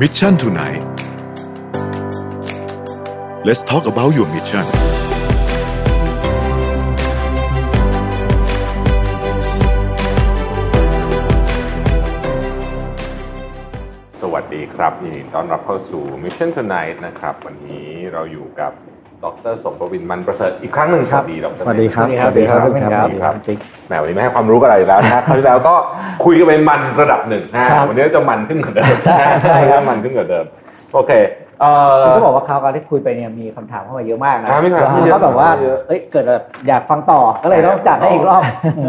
Mission tonight Let's talk about your mission สวัสดีครับยินดีต้อนรับเข้าสู่ Mission Tonight นะครับ วันนี้เราอยู่กับ ดรสมประวินมันประเสริฐอีกครั้งหนึ่งสวัสดีดรสวัสดีครับ สวัสดีครับสวัสดีครับสวัสดีครับติ๊กแหมวันนี้ไม่ให้ความรู้อะไรแล้วนะคราวที่แล้วก็คุยกันไปมันระดับหนึ่งนะครับวันนี้จะมันขึ้นกว่าเดิมใช่ใช่ครับมันขึ้นกว่าเดิมโอเคเอ่อคือก็บอกว่าคราวก่อนที่คุยไปเนี่ยมีคำถามเข้ามาเยอะมากนะอ่ามีคำถามเยอะแล้วก็แบบว่าเยอะเอ้ยเกิดแบบอยากฟังต่อก็เลยต้องจัดให้อีกรอบ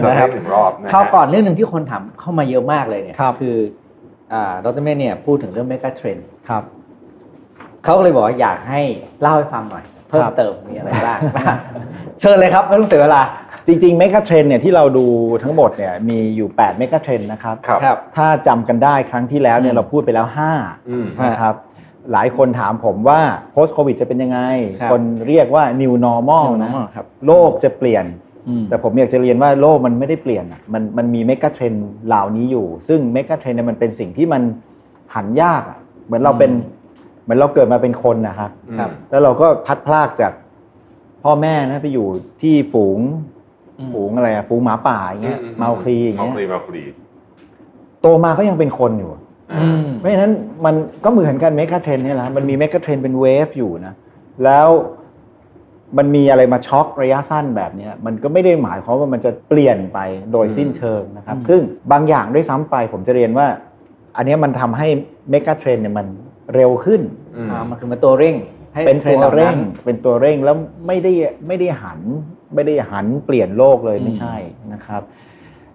จะนะคให้รับหนึ่งรอบนะฮะคราวก่อนเรื่องหนึ่งที่คนถามเข้ามาเยอะมากเลยเนี่ยครับคืออ่าดรเมธเนี่ยพูดถึงเรื่องเมกะเทรนครับ เขาก็เลยบอกว่าอยากให้เล่าให้ฟังหน่อย เพิ่มครับเติมมีอะไรบ้างเชิญเลยครับไม่ต้องเสียเวลา จริงๆ megatrend เนี่ยที่เราดูทั้งหมดเนี่ยมีอยู่8 megatrend นะครับครับครับถ้าจำกันได้ครั้งที่แล้วเนี่ยอืมเราพูดไปแล้วอืม5นะครับหลายคนถามผมว่า post covid จะเป็นยังไงครับคนเรียกว่า new normal นะครับโลกจะเปลี่ยนอืมแต่ผมอยากจะเรียนว่าโลกมันไม่ได้เปลี่ยนอะมันมันมี megatrend เหล่านี้อยู่ ซึ่ง megatrend เนี่ยมันเป็นสิ่งที่มันหันยากอะเหมือนเราเป็น เหมือนเราเกิดมาเป็นคนนะครับครับ แล้วเราก็พลัดพรากจากพ่อแม่นะไปอยู่ที่ฝูงอืมฝูงอะไรอะฝูงหมาป่าอย่างเงี้ยเมาคลีอย่างเงี้ยเมาคลีเมาคลีโตมาก็ยังเป็นคนอยู่อืมเพราะฉะนั้นมันก็เหมือนกัน megatrend เนี่ยแหละมันมี megatrend เป็น wave อยู่นะแล้วมันมีอะไรมาช็อกระยะสั้นแบบเนี้ยมันก็ไม่ได้หมายความว่ามันจะเปลี่ยนไปโดยสิ้นเชิงนะครับอืมซึ่งบางอย่างด้วยซ้ำไปผมจะเรียนว่า อันเนี้ยมันทำให้ megatrend เนี่ยมัน เร็วขึ้นอืมอ่ามันคือมาตัวเร่งให้เป็นทรตันวหล่าเร่งนั้นเป็นตัวเร่งแล้วไม่ได้ไม่ได้หันไม่ได้หันเปลี่ยนโลกเลยอืมไม่ใช่นะครับ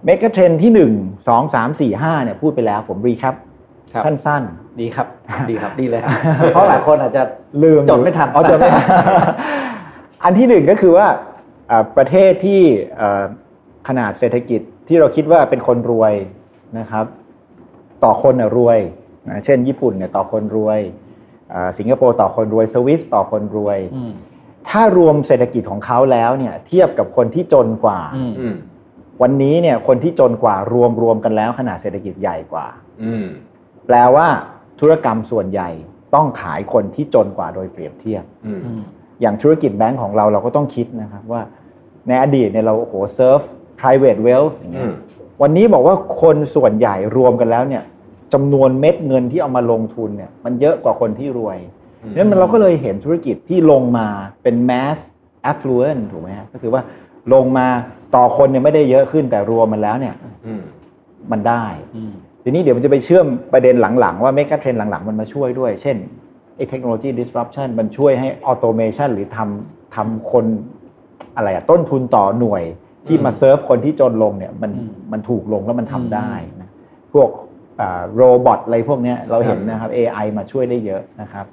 megatrend ที่หนึ่งสองสามสี่ห้าเนี่ยพูดไปแล้วผม recap ครับสั้นดีครับ ดีครับดีเลยครับเพราะหลายคนอาจจะๆลืมจดไม่ทันอ๋อจดไม่ทันอันที่หนึ่งก็คือว่าเอ่อประเทศที่เอ่อขนาดเศรษฐกิจที่เราคิดว่าเป็นคนรวยนะครับ ต่อคนน่ะรวย นะเช่น ญี่ปุ่นเนี่ยต่อคนรวยเอ่อสิงคโปร์ต่อคนรวยสวิสต่อคนรวยอืมถ้ารวมเศรษฐกิจของเขาแล้วเนี่ยเทียบกับคนที่จนกว่าอืมอืมวันนี้เนี่ยคนที่จนกว่ารวมรวมกันแล้วขนาดเศรษฐกิจใหญ่กว่าอืมแปลว่าธุรกรรมส่วนใหญ่ต้องขายคนที่จนกว่าโดยเปรียบเทียบอืมอืมอย่างธุรกิจแบงก์ของเราเราก็ต้องคิดนะครับว่า ในอดีตเนี่ยเราโอ้โหเซิร์ฟ private wealth อย่างอืเงี้ยมวันนี้บอกว่าคนส่วนใหญ่รวมกันแล้วเนี่ย จำนวนเม็ดเงินที่เอามาลงทุนเนี่ยมันเยอะกว่าคนที่รวยอืมนั้นมันเราก็เลยเห็นธุรกิจที่ลงมาเป็น mass affluent ถูกไหมฮะก็คือว่าลงมาต่อคนเนี่ยไม่ได้เยอะขึ้นแต่รวมมันแล้วเนี่ยอืมมันได้อืมทีนี้เดี๋ยวมันจะไปเชื่อมประเด็นหลังๆ ว่าเมกะเทรนหลังๆ มันมาช่วยด้วย เช่นไอ้เทคโนโลยี disruption มันช่วยให้ automation หรือทำทำคนอะไรอะต้นทุนต่อหน่วยที่อืมมาเซิร์ฟคนที่จนลงเนี่ยมันอืมมันถูกลงแล้วมันทำอืมได้นะพวก robot อะไรพวกเนี้ยเราเห็นนะครับ AI มาช่วยได้เยอะนะครับ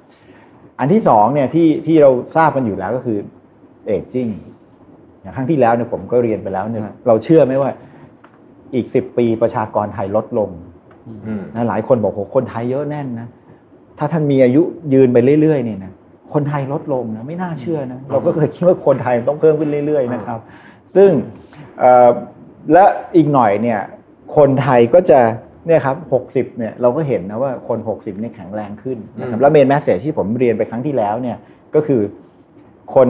อันที่สองเนี่ยที่ที่เราทราบกันอยู่แล้วก็คือ aging อย่างครั้งที่แล้วเนี่ยผมก็เรียนไปแล้วเนี่ยครับเราเชื่อไหมว่าอีกสิบปีประชากรไทยลดลงอืมนะหลายคนบอกโหคนไทยเยอะแน่นนะถ้าท่านมีอายุยืนไปเรื่อยๆเนี่ยนะคนไทยลดลงนะไม่น่าเชื่อนะเราก็เคยคิดว่าคนไทยต้องเพิ่มขึ้นเรื่อย ๆ นะครับ ซึ่งเอ่อและอีกหน่อยเนี่ยคนไทยก็จะ เนี่ยครับ60เนี่ยเราก็เห็นนะว่าคน60เนี่ยแข็งแรงขึ้นนะครับอืมแล้วเมนแมสเซจที่ผมเรียนไปครั้งที่แล้วเนี่ยก็คือคน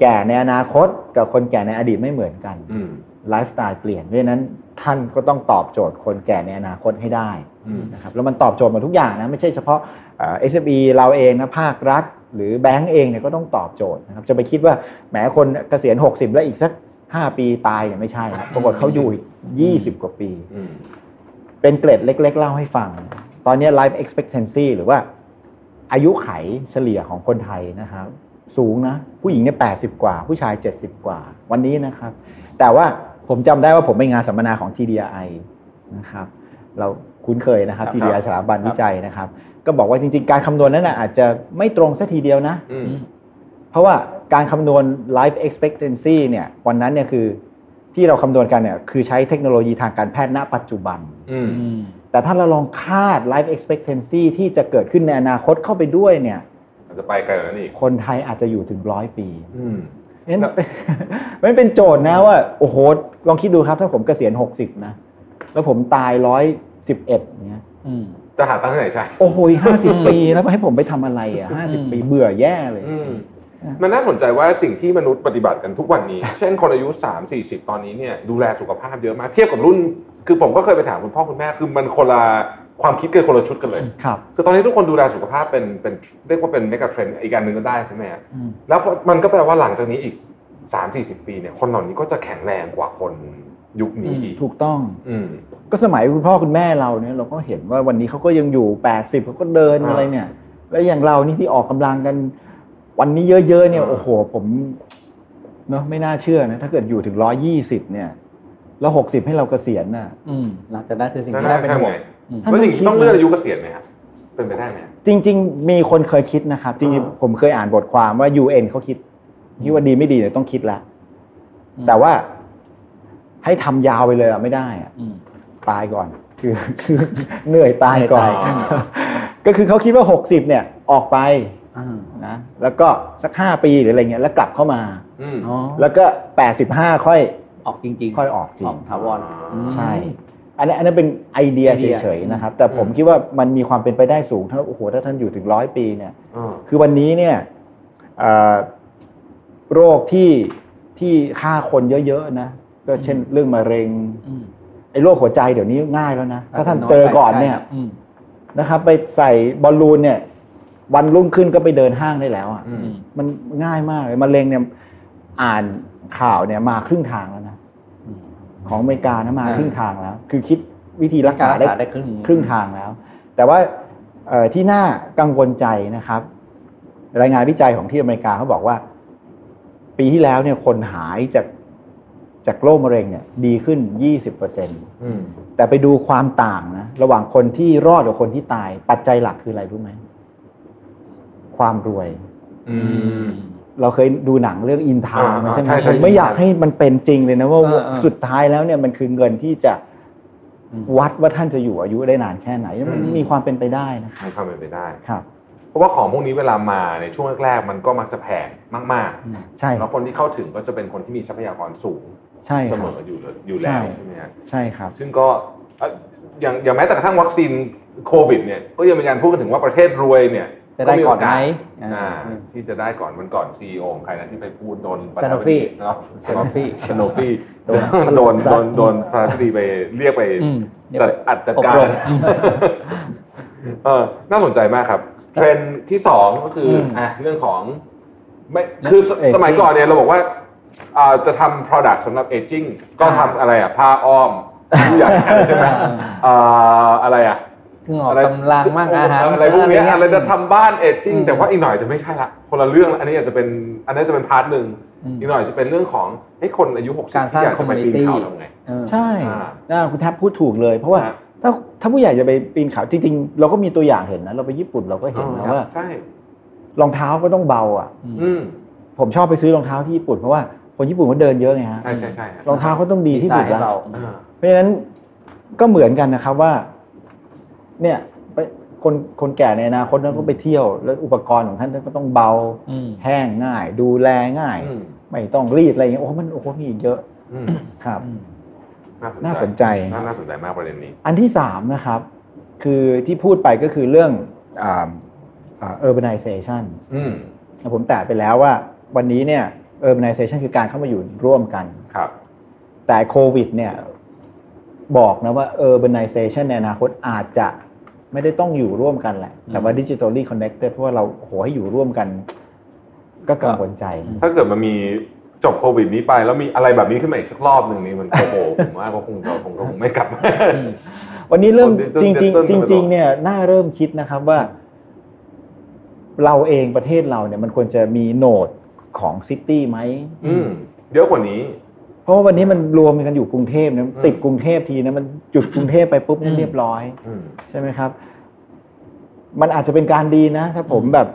แก่ในอนาคตกับคนแก่ในอดีตไม่เหมือนกันอืมไลฟ์สไตล์เปลี่ยนเพราะฉะนั้นท่านก็ต้องตอบโจทย์คนแก่ในอนาคตให้ได้อืมนะครับแล้วมันตอบโจทย์หมาทุกอย่างนะไม่ใช่เฉพาะเอ่อ SME เราเองนะภาครัฐ หรือแบงก์เองเนี่ยก็ต้องตอบโจทย์นะครับจะไปคิดว่าแหมคนเกษียณ 60 แล้วอีกสัก 5 ปีตายเนี่ยไม่ใช่นะปรากฏเขาอยู่อีก 20 กว่าปีอืม เป็นเกร็ดเล็ก ๆ เล่าให้ฟัง ตอนนี้ life expectancy หรือว่าอายุไขเฉลี่ยของคนไทยนะครับ สูงนะ ผู้หญิงเนี่ย80กว่า ผู้ชาย 70 กว่า วันนี้นะครับ แต่ว่าผมจำได้ว่าผมไปงานสัมมนาของ TDI นะครับ เราคุ้นเคยนะครับครับ TDI สถาบันครับวิจัยนะครับ ก็บอกว่าจริง ๆ การคำนวณนั้นนะอาจจะไม่ตรงสัทีเดียวนะอืมเพราะว่าการคำนวณ life expectancy เนี่ยวันนั้นเนี่ยคือ ที่เราคำนวณกันเนี่ยคือใช้เทคโนโลยีทางการแพทย์ณปัจจุบันอืมอืมแต่ถ้าเราลองคาด life expectancy ที่จะเกิดขึ้นในอนาคตเข้าไปด้วยเนี่ยมันจะไปไกลกว่านั้นอีกคนไทยอาจจะอยู่ถึงร้อยปีอืมนั่นมันเป็นโจทย์นะว่า โอ้โห ลองคิดดูครับ ถ้าผมเกษียณหกสิบนะ แล้วผมตายร้อยสิบเอ็ดเนี้ยอืมจะหาตังค์ที่ไหนใช้โอ้โหห้าสิบปีแล้วให้ผมไปทำอะไรอะห้าสิบปีเบื่อแย่เลยอื มมันน่าสนใจว่าสิ่งที่มนุษย์ปฏิบัติกันทุกวันนี้ เช่นคนอายุ 3 40 ตอนนี้เนี่ยดูแลสุขภาพเยอะมากเทียบกับรุ่น คือผมก็เคยไปถามคุณพ่อคุณแม่คือมันคนละความคิดกันคนละชุดกันเลยครับคือตอนนี้ทุกคนดูแลสุขภาพเป็นเป็นเรียกว่าเป็นเมกะเทรนด์อีกการหนึ่งก็ได้ใช่ไหมฮะอืมแล้วพอมันก็แปลว่าหลังจากนี้อีก 3 40 ปีเนี่ยคนเหล่านี้ก็จะแข็งแรงกว่าคนยุคนี้อีกถูกต้องอืมก็สมัยคุณพ่อคุณแม่เราเนี่ยเราก็เห็นว่าวันนี้เขาก็ยังอยู่แปดสิบเขาก็เดินอ่าอะไรเนี่ย แล้วอย่างเรานี่ที่ออกกำลังกัน วันนี้เยอะๆเนี่ยอ่าโอ้โหผมเนาะไม่น่าเชื่อนะถ้าเกิดอยู่ถึงร้อยี่สิบเนี่ย แล้วหกสิบให้เราเกษียณน่ะอืมหลังจากนั้นคือสิ่งใช่ที่ไหมน่าเป็นใช่ห่ไหวมงอืมท่านแล้วอย่างต้องคินี้ดต้องเลื่อนอายุเกษียณไหมครับเป็นไปได้ไหมจริง ๆ มีคนเคยคิดนะครับ จริงอ่าๆผมเคยอ่านบทความว่า UN เขาคิดคิดว่าดีไม่ดีเนี่ยต้องคิดแล้วแต่ว่าให้ทำยาวไปเลยอะไม่ได้อะอืมตายก่อน คือคือเหนื่อยตายก่อนเหนื่อยตายก็คือเขาคิดว่า60เนี่ย ออกไปอ่า นะแล้วก็สัก5ปีหรืออะไรเงี้ยแล้วกลับเข้ามาอืมอ๋อแล้วก็85ค่อยออกจริง ๆ ค่อยออกจริงออกถาวรอืมใช่ อันนั้นอันนั้นเป็นไอเดียไอเดียเฉยๆนะครับ แต่ผมคิดว่ามันมีความเป็นไปได้สูงถ้าโอ้โหถ้าท่านอยู่ถึงร้อยปีเนี่ยอ่าคือวันนี้เนี่ยเอ่อโรคที่ที่ฆ่าคนเยอะๆนะก็เช่นเรื่องมะเร็งอืมไอ้โรคหัวใจเดี๋ยวนี้ง่ายแล้วนะถ้าท่านเจอก่อนเนี่ยใช่อืมนะครับ ไปใส่บอลลูนเนี่ย วันรุ่งขึ้นก็ไปเดินห้างได้แล้วอะอืมมันง่ายมากเลยมะเร็งเนี่ยอ่านข่าวเนี่ยมาครึ่งทางแล้วนะอืมของอเมริกานะมาอ่าครึ่งทางแล้ว คือคิดวิธีรักษาการรักษาได้ครึ่งครึ่งทางแล้ว แต่ว่าเอ่อที่น่ากังวลใจนะครับ รายงานวิจัยของที่อเมริกาเขาบอกว่า ปีที่แล้วเนี่ยคนหายจากจากโรคมะเร็งเนี่ย ดีขึ้น 20%อืมแต่ไปดูความต่างนะ ระหว่างคนที่รอดกับคนที่ตาย ปัจจัยหลักคืออะไรรู้ไหม ความรวยอืมเราเคยดูหนังเรื่องอินทาอ่าใช่ไหมใช่ใช่ผมไม่อยากให้มันเป็นจริงเลยนะว่าเออเออสุดท้ายแล้วเนี่ยมันคือเงินที่จะอืมวัดว่าท่านจะอยู่อายุได้นานแค่ไหนมันอืมมีความเป็นไปได้นะครับมีความเป็นไปได้ครับ เพราะว่าของพวกนี้เวลามาในช่วงแรกๆมันก็มักจะแพงมากอืมใช่ๆแล้วคนที่เข้าถึงก็จะเป็นคนที่มีทรัพยากรสูงใช่เสคมรับออยู่เลยอยู่แล้วใช่ใช่ไหมฮะใช่ครับ ซึ่งก็เอ่ออย่างอย่างแม้แต่กระทั่งวัคซีนโควิดเนี่ยก็ยังมีการพูดกันถึงว่าประเทศรวยเนี่ย จะได้ก่อนไหมก็มีโอกาสอ่าที่จะได้ก่อนมันก่อนซีอของใครนะที่ไปพูดโดน Sanofi เนาะ Sanofi ซโนฟี่โดนโดนโดนโดนพระธิดีไปเรียกไปอืมจัดอัดจัดการอบรมเออน่าสนใจมากครับ เทรนด์ที่สองก็คืออมอะเรื่องของไม่คือส Aging สมัยก่อนเนี่ยเราบอกว่าอ่าจะทำ product สำหรับ aging ก็ทำอะไรอะผ้าอ้อมผู้ใหญ่ใช่ไหมอ่าอะไรอะ เครื่องออกกำลังมั่งอาหารอะไรพวกเนี้ยเงี้ยอะไรจะทำบ้านเอจจิ้งอืมแต่ว่าอีกหน่อยจะไม่ใช่ละคนละเรื่องละอันนี้อาจจะเป็นอันนี้จะเป็นพาร์ทหนึ่งอืมอีกหน่อยจะเป็นเรื่องของให้คนอายุ60การสร้างที่อยากจะไปปีน community เขาทำไงเออใช่อ่านะคุณแทบพูดถูกเลย เพราะว่าฮะถ้าถ้าผู้ใหญ่จะไปปีนเขาจริงๆ เราก็มีตัวอย่างเห็นนะ เราไปญี่ปุ่นเราก็เห็นนะว่าใช่รองเท้าก็ต้องเบาอะอืมผมชอบไปซื้อรองเท้าที่ญี่ปุ่นเพราะว่าคนญี่ปุ่นเขาเดินเยอะไงฮะใช่ใช่ใช่ฮะรองเท้าเขาต้องดีที่สุดดีไซน์แล้วเราอ่าเพราะฉะนั้นก็เหมือนกันนะครับว่า เนี่ยไปคนคนแก่ในอนาคตนั้นก็ไปเที่ยว แล้วอุปกรณ์ของท่านก็ต้องเบาอืมแห้งง่าย ดูแลง่ายอืมไม่ต้องรีดอะไรอย่างเงี้ยโอ้มันโอ้โหมีอีกเยอะอืมครับอืมน่าสนใจน่าน่าสนใจมากประเด็นนี้ อันที่สามนะครับ คือที่พูดไปก็คือเรื่องอ่าอ่า urbanization อืมผมแตะไปแล้วว่าวันนี้เนี่ย urbanization คือการเข้ามาอยู่ร่วมกันครับ แต่โควิดเนี่ยบอกนะว่า urbanization ในอนาคตอาจจะ ไม่ได้ต้องอยู่ร่วมกันแหละ แต่ว่า digitally connected เพราะว่าเราโอ้โหให้อยู่ร่วมกัน ก็กังวลใจ ถ้าเกิดมันมีจบโควิดนี้ไป แล้วมีอะไรแบบนี้ขึ้นมาอีกสักรอบหนึ่งนี่มันโอ้โหผมว่าก็คงจะคงคงไม่กลับมาอืมวันนี้เริ่มต้นจริงต้นๆต้นจริงๆเนี่ยน่าเริ่มคิดนะครับว่า เราเองประเทศเราเนี่ยมันควรจะมีโหนดของซิตี้ไหมอืมเยอะกว่านี้ เพราะว่าวันนี้มันรวมกันอยู่กรุงเทพนะอืมติดกรุงเทพทีนะมัน จุดกรุงเทพไปปุ๊บนี่อืมเรียบร้อยอืมใช่ไหมครับ มันอาจจะเป็นการดีนะ ถ้าผมแบบ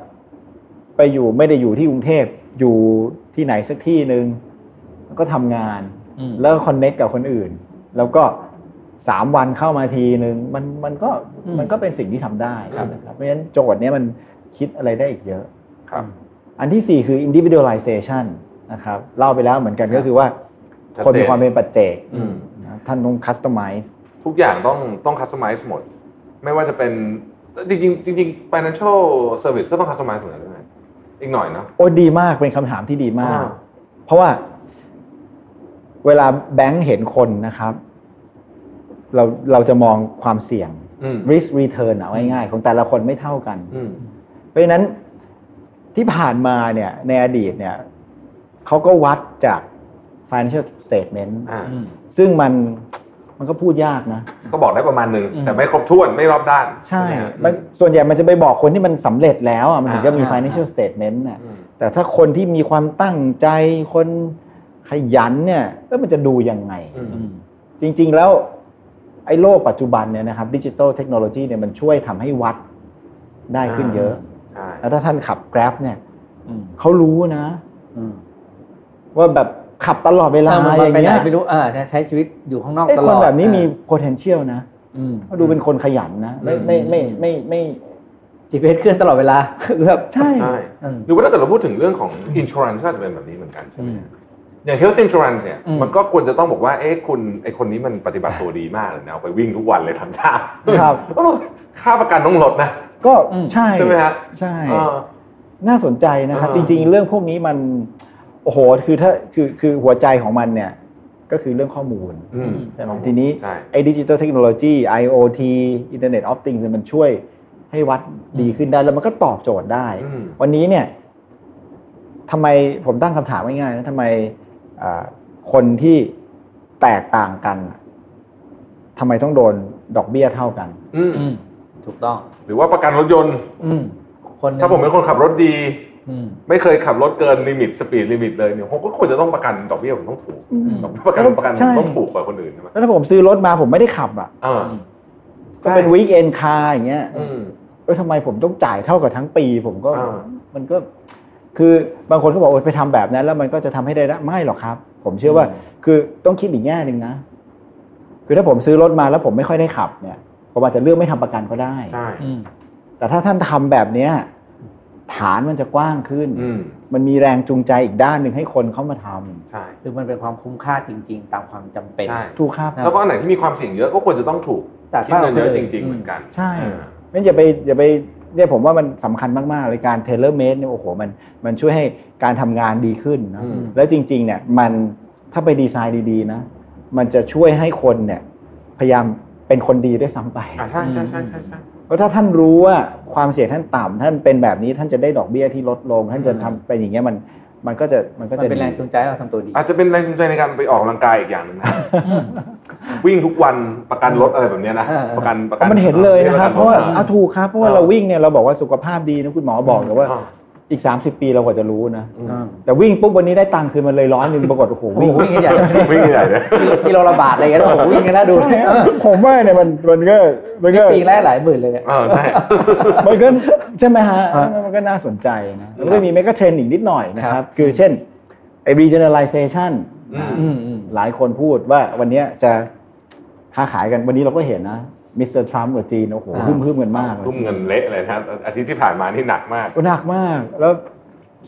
ไปอยู่ไม่ได้อยู่ที่กรุงเทพอยู่ที่ไหนสักที่หนึ่งแล้วก็ทำงานอืมแล้วคอนเน็กกับคนอื่น แล้วก็สามวันเข้ามาทีหนึ่งมันมันก็อืมมันก็เป็นสิ่งที่ทำได้ครับนะครับเพราะฉะนั้นโจทย์เนี้ยมันคิดอะไรได้อีกเยอะครับ อันที่สี่คือ individualization นะครับเล่าไปแล้วเหมือนกันก็คือว่าชัดเจนคนมีความเป็นปัจเจกอืมนะท่านต้อง customize ทุกอย่างต้องต้องคัสตอมไมซ์หมด ไม่ว่าจะเป็นจริงๆจริงๆ financial service ก็ต้อง customize เหมือนกันใช่ไหมอีกหน่อยเนาะโอ้ดีมากเป็นคำถามที่ดีมากอ่าเพราะว่า เวลาแบงค์เห็นคนนะครับ เราเราจะมองความเสี่ยงอืม risk return เอาง่ายๆของแต่ละคนไม่เท่ากันอืมเพราะฉะนั้นที่ผ่านมาเนี่ย ในอดีตเนี่ยเขาก็วัดจาก financial statement อ่าอืมซึ่งมัน มันก็พูดยากนะ ก็บอกได้ประมาณหนึ่งอืมแต่ไม่ครบถ้วนไม่รอบด้าน ใช่ไหมมันส่วนใหญ่มันจะไปบอกคนที่มันสำเร็จแล้วอะมันถึงจะมีอ่า financial statement น่ะอืมแต่ถ้าคนที่มีความตั้งใจคนขยันเนี่ยเอ้ยมันจะดูยังไงอืมอืมจริงๆแล้วไอ้โลกปัจจุบันเนี่ยนะครับดิจิ t a ลเทคโนโลยีเนี่ยมันช่วยทำให้วัดได้ขึ้นเยอะใช่แล้วถ้าท่านขับ Grab เนี่ยอืมเขารู้นะอืมว่าแบบ ขับตลอดเวลาเออมันอย่างไปไหนเงี้ยไม่รู้เออใช้ชีวิตอยู่ข้างนอกไอ้ตคลนอดแบบนี้มีเออ potential นะอืมเขาดูเป็นคนขยันนะไม่ไม่ไม่ไม่ไม่ไม่ GPS เคลื่อนตลอดเวลาแบบใช่ใช่อืมหรือว่าถ้าเกิดเราพูดถึงเรื่องของ insurance ก็อาจจะเป็นแบบนี้เหมือนกันใช่ไหมอืมอย่าง health insurance เนี่ยอืมมันก็ควรจะต้องบอกว่าเอ๊ะคุณไอคนนี้มันปฏิบัติตัวดีมากเลยนะเอาไปวิ่งทุกวันเลยทำท่าครับก็บอกค่าประกันต้องลดนะ ก็อืมใช่ใช่ไหมฮะใช่เออน่าสนใจนะครับเออจริง ๆ เรื่องพวกนี้มัน โอ้โหคือถ้าคือคือหัวใจของมันเนี่ยก็คือเรื่องข้อมูลอืมใช่ไหมทีนี้ใช่ไอ้ดิจิ t a ลเทคโนโลยี IoT Internet of Things เนี่ยมันช่วยให้วัดดีขึ้นได้แล้วมันก็ตอบโจทย์ได้อืมวันนี้เนี่ยทำไมผมตั้งคำถามง่ายๆนะทำไมอ่าคนที่แตกต่างกันอะทำไมต้องโดนดอกเบี้ยเท่ากันอืมอืมถูกต้อง หรือว่าประกันรถยนต์อืมคนหงถ้าผมเป็นคนขับรถดีอืม ไม่เคยขับรถเกิน limit speed limit เลยเนี่ยผมก็ควรจะต้องประกันดอกเบี้ยผมต้องถูกอืมดอกประกันประกันใช่ต้องถูกกว่าคนอื่นใช่ไหมแล้วถ้าผมซื้อรถมาผมไม่ได้ขับอะอ่าก็เป็นวีคเอนคาร์อย่างเงี้ยอืมเออทำไมผมต้องจ่ายเท่ากับทั้งปี ผมก็อ่ามันก็ คือบางคนก็บอกว่าไปทำแบบนั้น แล้วมันก็จะทำให้ได้นะไม่หรอกครับ ผมเชื่อว่า คือต้องคิดอีกแง่หนึ่งนะคือถ้าผมซื้อรถมาแล้วผมไม่ค่อยได้ขับเนี่ยผมอาจจะเลือกไม่ทำประกันก็ได้ใช่อืมแต่ถ้าท่านทำแบบเนี้ย ฐานมันจะกว้างขึ้นอืมมันมีแรงจูงใจอีกด้านหนึ่งให้คนเข้ามาทำใช่คือมันเป็นความคุ้มค่าจริง ๆ ตามความจำเป็นใช่ถูกครับแล้วก็อันไหนที่มีความเสี่ยงเยอะก็ควรจะต้องถูกจ่ายคิดเงินเยอะค่าจเลยริงๆอืมเหมือนกัน ใช่เอองั้นอย่าไปอย่าไปเนี่ยผมว่ามันสำคัญมากๆเลยการเทเลอร์เมดเนี่ยโอ้โหมันมันช่วยให้การทำงานดีขึ้นนะอืมแล้วจริง ๆ เนี่ยมันถ้าไปดีไซน์ดีๆนะ มันจะช่วยให้คนเนี่ยพยายามเป็นคนดีด้วยซ้ำไปอ่าใช่ใช่ใช่ใช่ใช่เพ ราะถ้าท่านรู้ว่าความเสี่ยงท่านต่ำท่านเป็นแบบนี้ท่านจะได้ดอกเบี้ยที่ลดลง ท่านจะทำเป็นอย่างเงี้ยมันมันก็จะมันก็มันจะเป็นแรงดีจูงใจให้เราทำตัวดี อาจจะเป็นแรงจูงใจในการไปออกกำลังกายอีกอย่างหนึงนะวิ่งทุกวันประกันรถอะไรแบบเนี้ยนะเออประกันประกันมันเห็นเลยนะครับเพราะว่าอ่เอาถูกครับเพราะว่าเราวิ่งเนี่ยเราบอกว่าสุขภาพดีนะคุณหมอบอกแต่ว่า อ่าอีก 30 ปีเรากว่าจะรู้นะอืมอืมแต่วิ่งปุ๊บวันนี้ได้ตังค์คืนมันเลยร้อยหนึ่งปรากฏโอ้โหโอ้โหวิ่งวิ่งกันใหญ่เลยวิ่งใหญ่เลยกิโลละบาทอะไรกันโอ้โหวิ่งกันน่าดูใช่ครับผมว่าเนี่ยมันมันก็มันก็ปีแรกหลายหมื่นเลยเนี่ยเออใช่มันก็ใช่ไหมฮะฮะมันก็น่าสนใจนะแล้วก็มี megatrend อีกนิดหน่อยนะครับคือเช่นไอ้ regionalization อืมอืมอืมหลายคนพูดว่าวันเนี้ยจะค้าขายกันวันนี้เราก็เห็นนะ มิสเตอร์ทรัมป์กับจีนโอ้โหอ่าพึ่มพึ่มกันมากเลยทุ่มเงินเละเลยนะครับอาทิตย์ที่ผ่านมานี่หนักมากหนักมาก แล้ว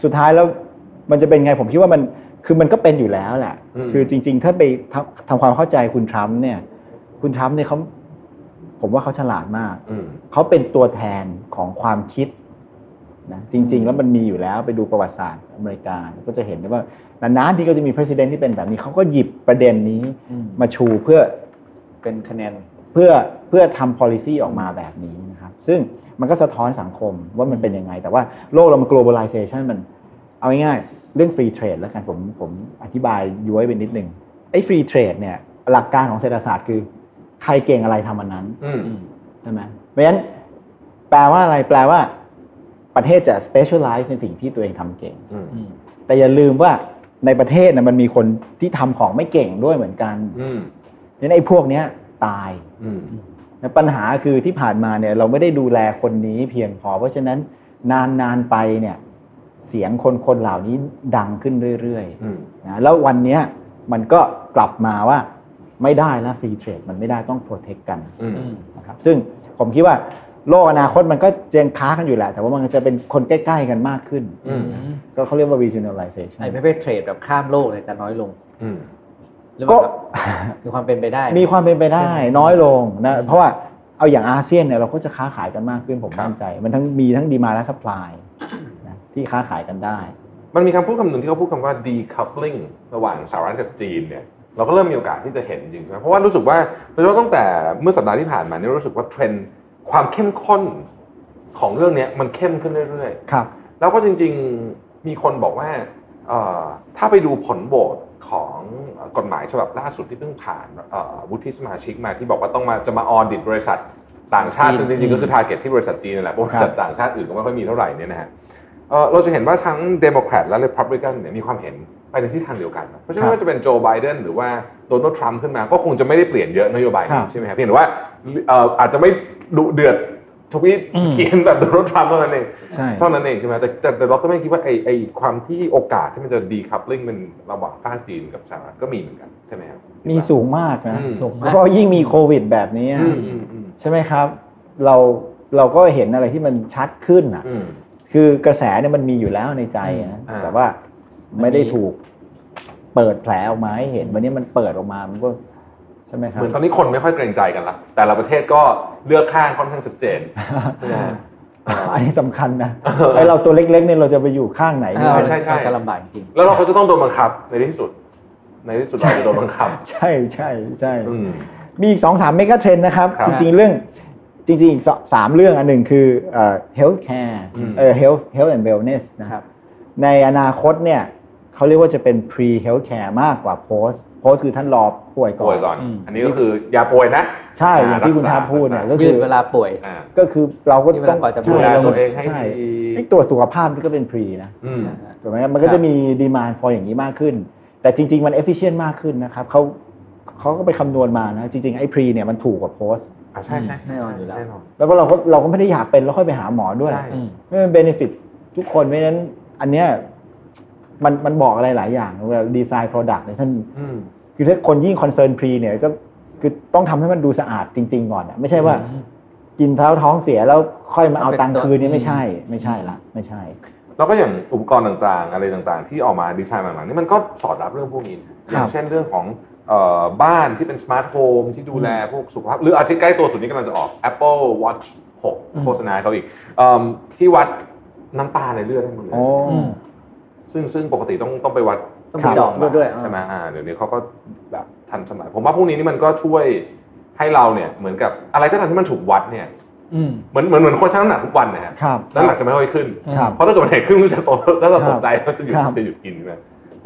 สุดท้ายแล้วมันจะเป็นไงผมคิดว่ามันคือมันก็เป็นอยู่แล้วแหละอืมคือจริง ๆ ถ้าไปทำทำความเข้าใจคุณทรัมป์เนี่ย คุณทรัมป์เนี่ยเขาผมว่าเขาฉลาดมากอืมเขาเป็นตัวแทนของความคิดนะจริง ๆ แล้วมันมีอยู่แล้วไปดูประวัติศาสตร์อเมริกาก็จะเห็นได้ว่านานๆที่ก็จะมีประธานที่เป็นแบบนี้เขาก็หยิบประเด็นนี้อืมมาชูเพื่อเป็นคะแนน เพื่อเพื่อทำ policy ออกมาแบบนี้นะครับ ซึ่งมันก็สะท้อนสังคมว่ามันเป็นยังไง แต่ว่าโลกเรามัน globalization มันเอาง่ายๆเรื่อง free trade แล้วกันผมผมอธิบายย้อยไปนิดนึงไอ้ free trade เนี่ยหลักการของเศรษฐศาสตร์คือ ใครเก่งอะไรทำอันนั้นอืมใช่ไหมเพราะฉะนั้นแปลว่าอะไรแปลว่า ประเทศจะ specialize ในสิ่งที่ตัวเองทำเก่งอืมอืมแต่อย่าลืมว่าในประเทศนะมันมีคนที่ทำของไม่เก่งด้วยเหมือนกันอืมเพราะฉะนั้นไอ้พวกเนี้ย ตายอืมและปัญหาคือที่ผ่านมาเนี่ย เราไม่ได้ดูแลคนนี้เพียงพอ เพราะฉะนั้นนานนานๆไปเนี่ย เสียงคนคนเหล่านี้ดังขึ้นเรื่อยอืมๆนะแล้ววันเนี้ยมันก็กลับมาว่าไม่ได้แล้วฟรีเทรดมันไม่ได้ต้องโปรเทคกันอืมอืมนะครับซึ่งผมคิดว่าโลกอนาคตมันก็ยังค้ากันอยู่แหละ แต่ว่ามันจะเป็นคนใกล้ๆกันมากขึ้นอืมก็เขาเรียกว่า regionalization ไอ้ไม่ไปเทรดแบบข้ามโลกเลยจะน้อยลงอืม หรือก็ว่าแบบมีความเป็นไปได้ มีความเป็นไปได้ใช่ไหมน้อยลงนะเพราะว่าเอาอย่างอาเซียนเนี่ยเราก็จะค้าขายกันมากขึ้นผมครับมั่นใจ มันทั้งมีทั้งดีมาและสป라이นะที่ค้าขายกันได้ มันมีคำพูดคำหนึ่งที่เขาพูดคำว่า decoupling ระหว่างสหรัฐกับจีนเนี่ยเราก็เริ่มมีโอกาสที่จะเห็นจริงๆใช่ไหมเพราะว่ารู้สึกว่าโดยเฉพาะตั้งแต่เมื่อสัปดาห์ที่ผ่านมาเนี่ยรู้สึกว่าเทรนด์ความเข้มข้นของเรื่องเนี้ยมันเข้มขึ้นเรื่อยๆครับ แล้วก็จริงๆมีคนบอกว่าเอ่อถ้าไปดูผลโหวต ของกฎหมายฉบับล่าสุดที่เพิ่งผ่านเอ่อวุฒิสมาชิกมาที่บอกว่าต้องมาจะมาออดิตบริษัทต่างชาติจีนซึ่งจริงๆก็คือ target ที่บริษัทจีนนั่นแหละเพราะบริษัทต่างชาติอื่นก็ไม่ค่อยมีเท่าไหร่เนี่ยนะฮะเอ่อเราจะเห็นว่าทั้งเดโมแครตและ Republican เนี่ยมีความเห็นไปในทิศทางเดียวกันนะเพราะฉะนั้นครับว่าจะเป็นโจไบเดนหรือว่าโดนัลด์ทรัมป์ขึ้นมาก็คงจะไม่ได้เปลี่ยนเยอะนโยบายนี้ครับใช่ไหมครับเพียงแต่ว่าเอ่ออาจจะไม่ดุเดือด ทวีตอืมเขียนแบบโดนัลด์ทรัมป์เท่านั้นเองใช่เท่านั้นเองใช่ไหมแต่แต่แต่เราก็ไม่คิดว่าไอไอความที่โอกาสที่มันจะ decoupling เป็นระหว่างภาคจีนกับสหรัฐก็มีเหมือนกันใช่ไหมครับมีสูงมากนะอืมสูงมากแล้วก็ยิ่งมีโควิดแบบนี้อืมอืมอืมใช่ไหมครับ เราเราก็เห็นอะไรที่มันชัดขึ้นอะอืมคือกระแสเนี่ยมันมีอยู่แล้วในใจนะอ่าแต่ว่าไม่ได้ถูกเปิดแผลออกมาให้เห็นวันนี้มันเปิดออกมามันก็ ใช่ไหมครับเหมือนตอนนี้คนไม่ค่อยเกรงใจกันละแต่ละประเทศก็เลือกข้างค่อนข้างชัดเจนใช่ไหมฮะอันนี้สำคัญนะเออไอเราตัวเล็กๆเนี่ยเราจะไปอยู่ข้างไหนเนี่ยใช่ใช่ใช่ก็ลำบากจริงแล้วเราก็จะต้องโดนบังคับในที่สุด ในที่สุดเราจะโดนบังคับ ใช่ใช่ใช่อืมมีอีกสองสามเมกะเทรนนะครับครับจริงๆเรื่องจริงๆอีกสสามเรื่องอันหนึ่งคือเอ่อ healthcare อืมเอ่อ health health and wellness นะคครัรับบในอนาคตเนี่ยเขาเรียกว่าจะเป็น pre healthcare มากกว่า post post คือท่านรอป่วยก่อป่วยนก่อนอืมอันนี้ก็คืออย่าป่วยนะ ใช่อย่างที่คุณรักษาทาพูดเนี่ยรักษาก็ยืคืดอเวลาป่วยอ่าก็คือเราก็ที่เวต้ลาองก่อนจะดูป่วยแลใช่ตัวเองให้ใช่ดีไอ้ตรวจสุขภาพนี่ก็เป็น pre นะอืมถูกไหมครับมันก็จะมีดีมาน for อย่างนี้มากขึ้น แต่จริง ๆ มัน efficient มากขึ้นนะครับเขาเขาก็ไปคำนวณมานะ จริง ๆ ไอ้ pre เนี่ยมันถูกกว่า post อ่าใช่ใช่แน่นอนอยู่แล้วแน่นอนแล้วก็เราก็เราก็ไม่ได้อยากเป็นแล้วค่อยไปหาหมอด้วยใช่อืมมันเป็น benefit ทุกคนเพราะฉะนั้นอันเนี้ย มันมันบอกอะไรหลายอย่างแบบดีไซน์ product เนี่ยท่านอืมคือถ้าคนยิ่งคอนเซิร์น pre เนี่ยก็คือต้องทำให้มันดูสะอาดจริง ๆ ก่อนอะไม่ใช่ว่าอืมกินแล้วท้องเสียแล้วค่อยมาเอาเป็นตังค์ตัวคืนนี่ไม่อืมใช่ ไม่ใช่ละไม่ใช่ แล้วก็อย่างอุปกรณ์ต่างๆ อะไรต่างๆ ที่ออกมาดีไซน์หลังๆนี่มันก็สอดรับเรื่องพวกนี้นะอย่างเช่นเรื่องของเอ่อบ้านที่เป็น smart home ที่ดูแลพวกสุขภาพ หรืออาจจะใกล้ตัวสุดนี้กำลังจะออก Apple Watch 6 โฆษณาเขาอีกเอิ่มที่วัดน้ำตาลในเลือดให้หมดเลยโอ้อืม ซึ่งซึ่งปกติต้องต้องไปวัดครับต้องไปเจาะด้วยด้วยใช่ไหมอ่าเดี๋ยวนี้เขาก็แบบทันสมัย ผมว่าพวกนี้นี่มันก็ช่วยให้เราเนี่ยเหมือนกับอะไรก็ตามที่มันถูกวัดเนี่ยอืมเหมือนเหมือนเหมือนคนชั่งน้ำหนักทุกวันนะฮะครับน้ำหนักจะไม่ค่อยขึ้นครับเพราะถ้าเกิดวันไหนขึ้นรู้จะโตถ้าเราครับตกใจเราจะหยุดครับจะหยุดกินใช่ไหม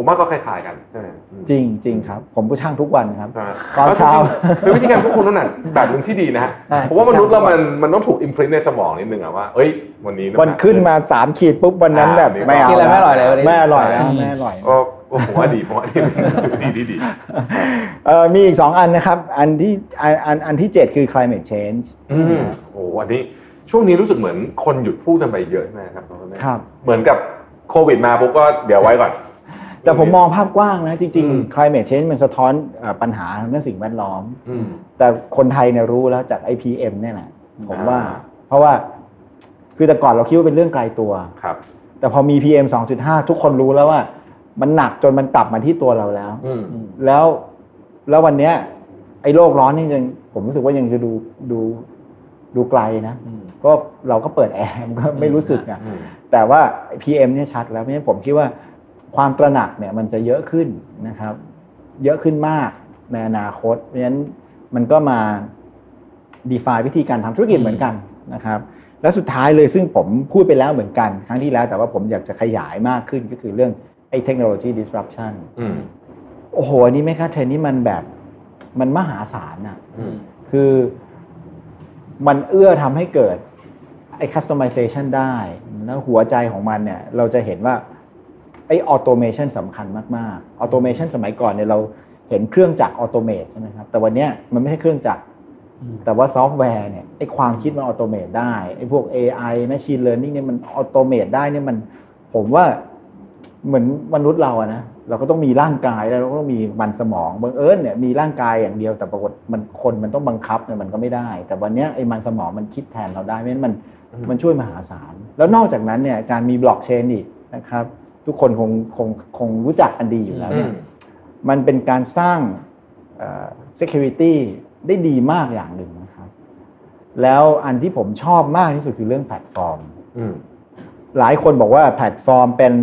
ผมว่าก็คล้ายๆกันใช่ไหมอืมจริงจริงครับ ผมก็ช่างทุกวันครับใช่ไหมตอนเช้าแล้วจริงๆเป็นวิธีการควบคุมน้ำหนักแบบหนึงที่ดีนะฮะใช่ผมว่ามนุษย์เรามันมันต้องถูกอิมพรินในสมองนิดนึงอะว่าเอ้ยวันนี้ำหกวันขึ้นมาสามขีดปุ๊บวันนั้นแบบอ่าไม่เอากินอะไรไม่อร่อยเลยวันนี้ไม่อร่อยแล้วใช่ไม่อร่อยก็ก็ผมว่าดีผมว่าดีดีดีดีเอ่อมีอีกสองอันนะครับ อันที่อันอันอันที่เจ็ดคือ climate change อืมโอ้โหวันนี้ช่วงนี้รู้สึกเหมือนคนหยุดพูดกันไปเยอะใช่ไหมครับครับ เหมือนกับโควิดมาปุ๊บก็เดี๋ยวไว้ก่อน แต่ผมมองภาพกว้างนะ จริงอืมๆ climate change มันสะท้อนเอ่อปัญหาทางด้านสิ่งแวดล้อมอืมแต่คนไทยเนี่ยรู้แล้วจาก IPM เนี่ยแหละผมอ่าว่า เพราะว่าคือแต่ก่อนเราคิดว่าเป็นเรื่องไกลตัวครับ แต่พอมี PM 2.5 ทุกคนรู้แล้วว่า มันหนักจนมันกลับมาที่ตัวเราแล้วอืมแล้วแล้ววันเนี้ยไอ้โลกร้อนนี่ยังผมรู้สึกว่ายังจะดูดูดูไกลนะอืมก็เราก็เปิดแอร์มันก็ไม่รู้สึกอะอืมแต่ว่า PM เนี่ยชัดแล้วเพราะฉะนั้นผมคิดว่า ความตระหนักเนี่ยมันจะเยอะขึ้นนะครับ เยอะขึ้นมากในอนาคต เพราะฉะนั้นมันก็มา define วิธีการทำธุรกิจเหมือนกันนะครับ และสุดท้ายเลยซึ่งผมพูดไปแล้วเหมือนกัน ครั้งที่แล้วแต่ว่าผมอยากจะขยายมากขึ้นก็คือเรื่องไอ้เทคโนโลยี disruption อืมโอ้โหอันนี้ไม่ค่าเทรนนี่มันแบบมันมหาศาลน่ะอืมคือมันเอื้อทำให้เกิดไอ้ customization ได้ แล้วหัวใจของมันเนี่ย เราจะเห็นว่า ไอ้ automation สำคัญมากๆ automation สมัยก่อนเนี่ยเราเห็นเครื่องจักร automate ใช่ไหมครับแต่วันเนี้ยมันไม่ใช่เครื่องจักรอืมแต่ว่าซอฟต์แวร์เนี่ยไอ้ความคิดมัน automate ได้ไอ้พวก AI machine learning เนี่ยมัน automate ได้เนี่ยมันผมว่าเหมือนมนุษย์เราอะนะเราก็ต้องมีร่างกายแล้วเราก็ต้องมีมันสมองบังเอิญเนี่ยมีร่างกายอย่างเดียวแต่ปรากฏมันคนมันต้องบังคับเนี่ยมันก็ไม่ได้ แต่วันเนี้ยไอ้มันสมองมันคิดแทนเราได้เพราะฉะนั้นมันอืมมันช่วยมหาศาลแล้วนอกจากนั้นเนี่ยการมีบล็อกเชนอีกนะครับ ทุกคนคงคงคงรู้จักกันดีอยู่แล้วเนี่ยอืมมันเป็นการสร้างเอ่อ security ได้ดีมากอย่างหนึ่งนะครับ แล้วอันที่ผมชอบมากที่สุดคือเรื่องแพลตฟอร์มอืมหลายคนบอกว่าแพลตฟอร์มเป็น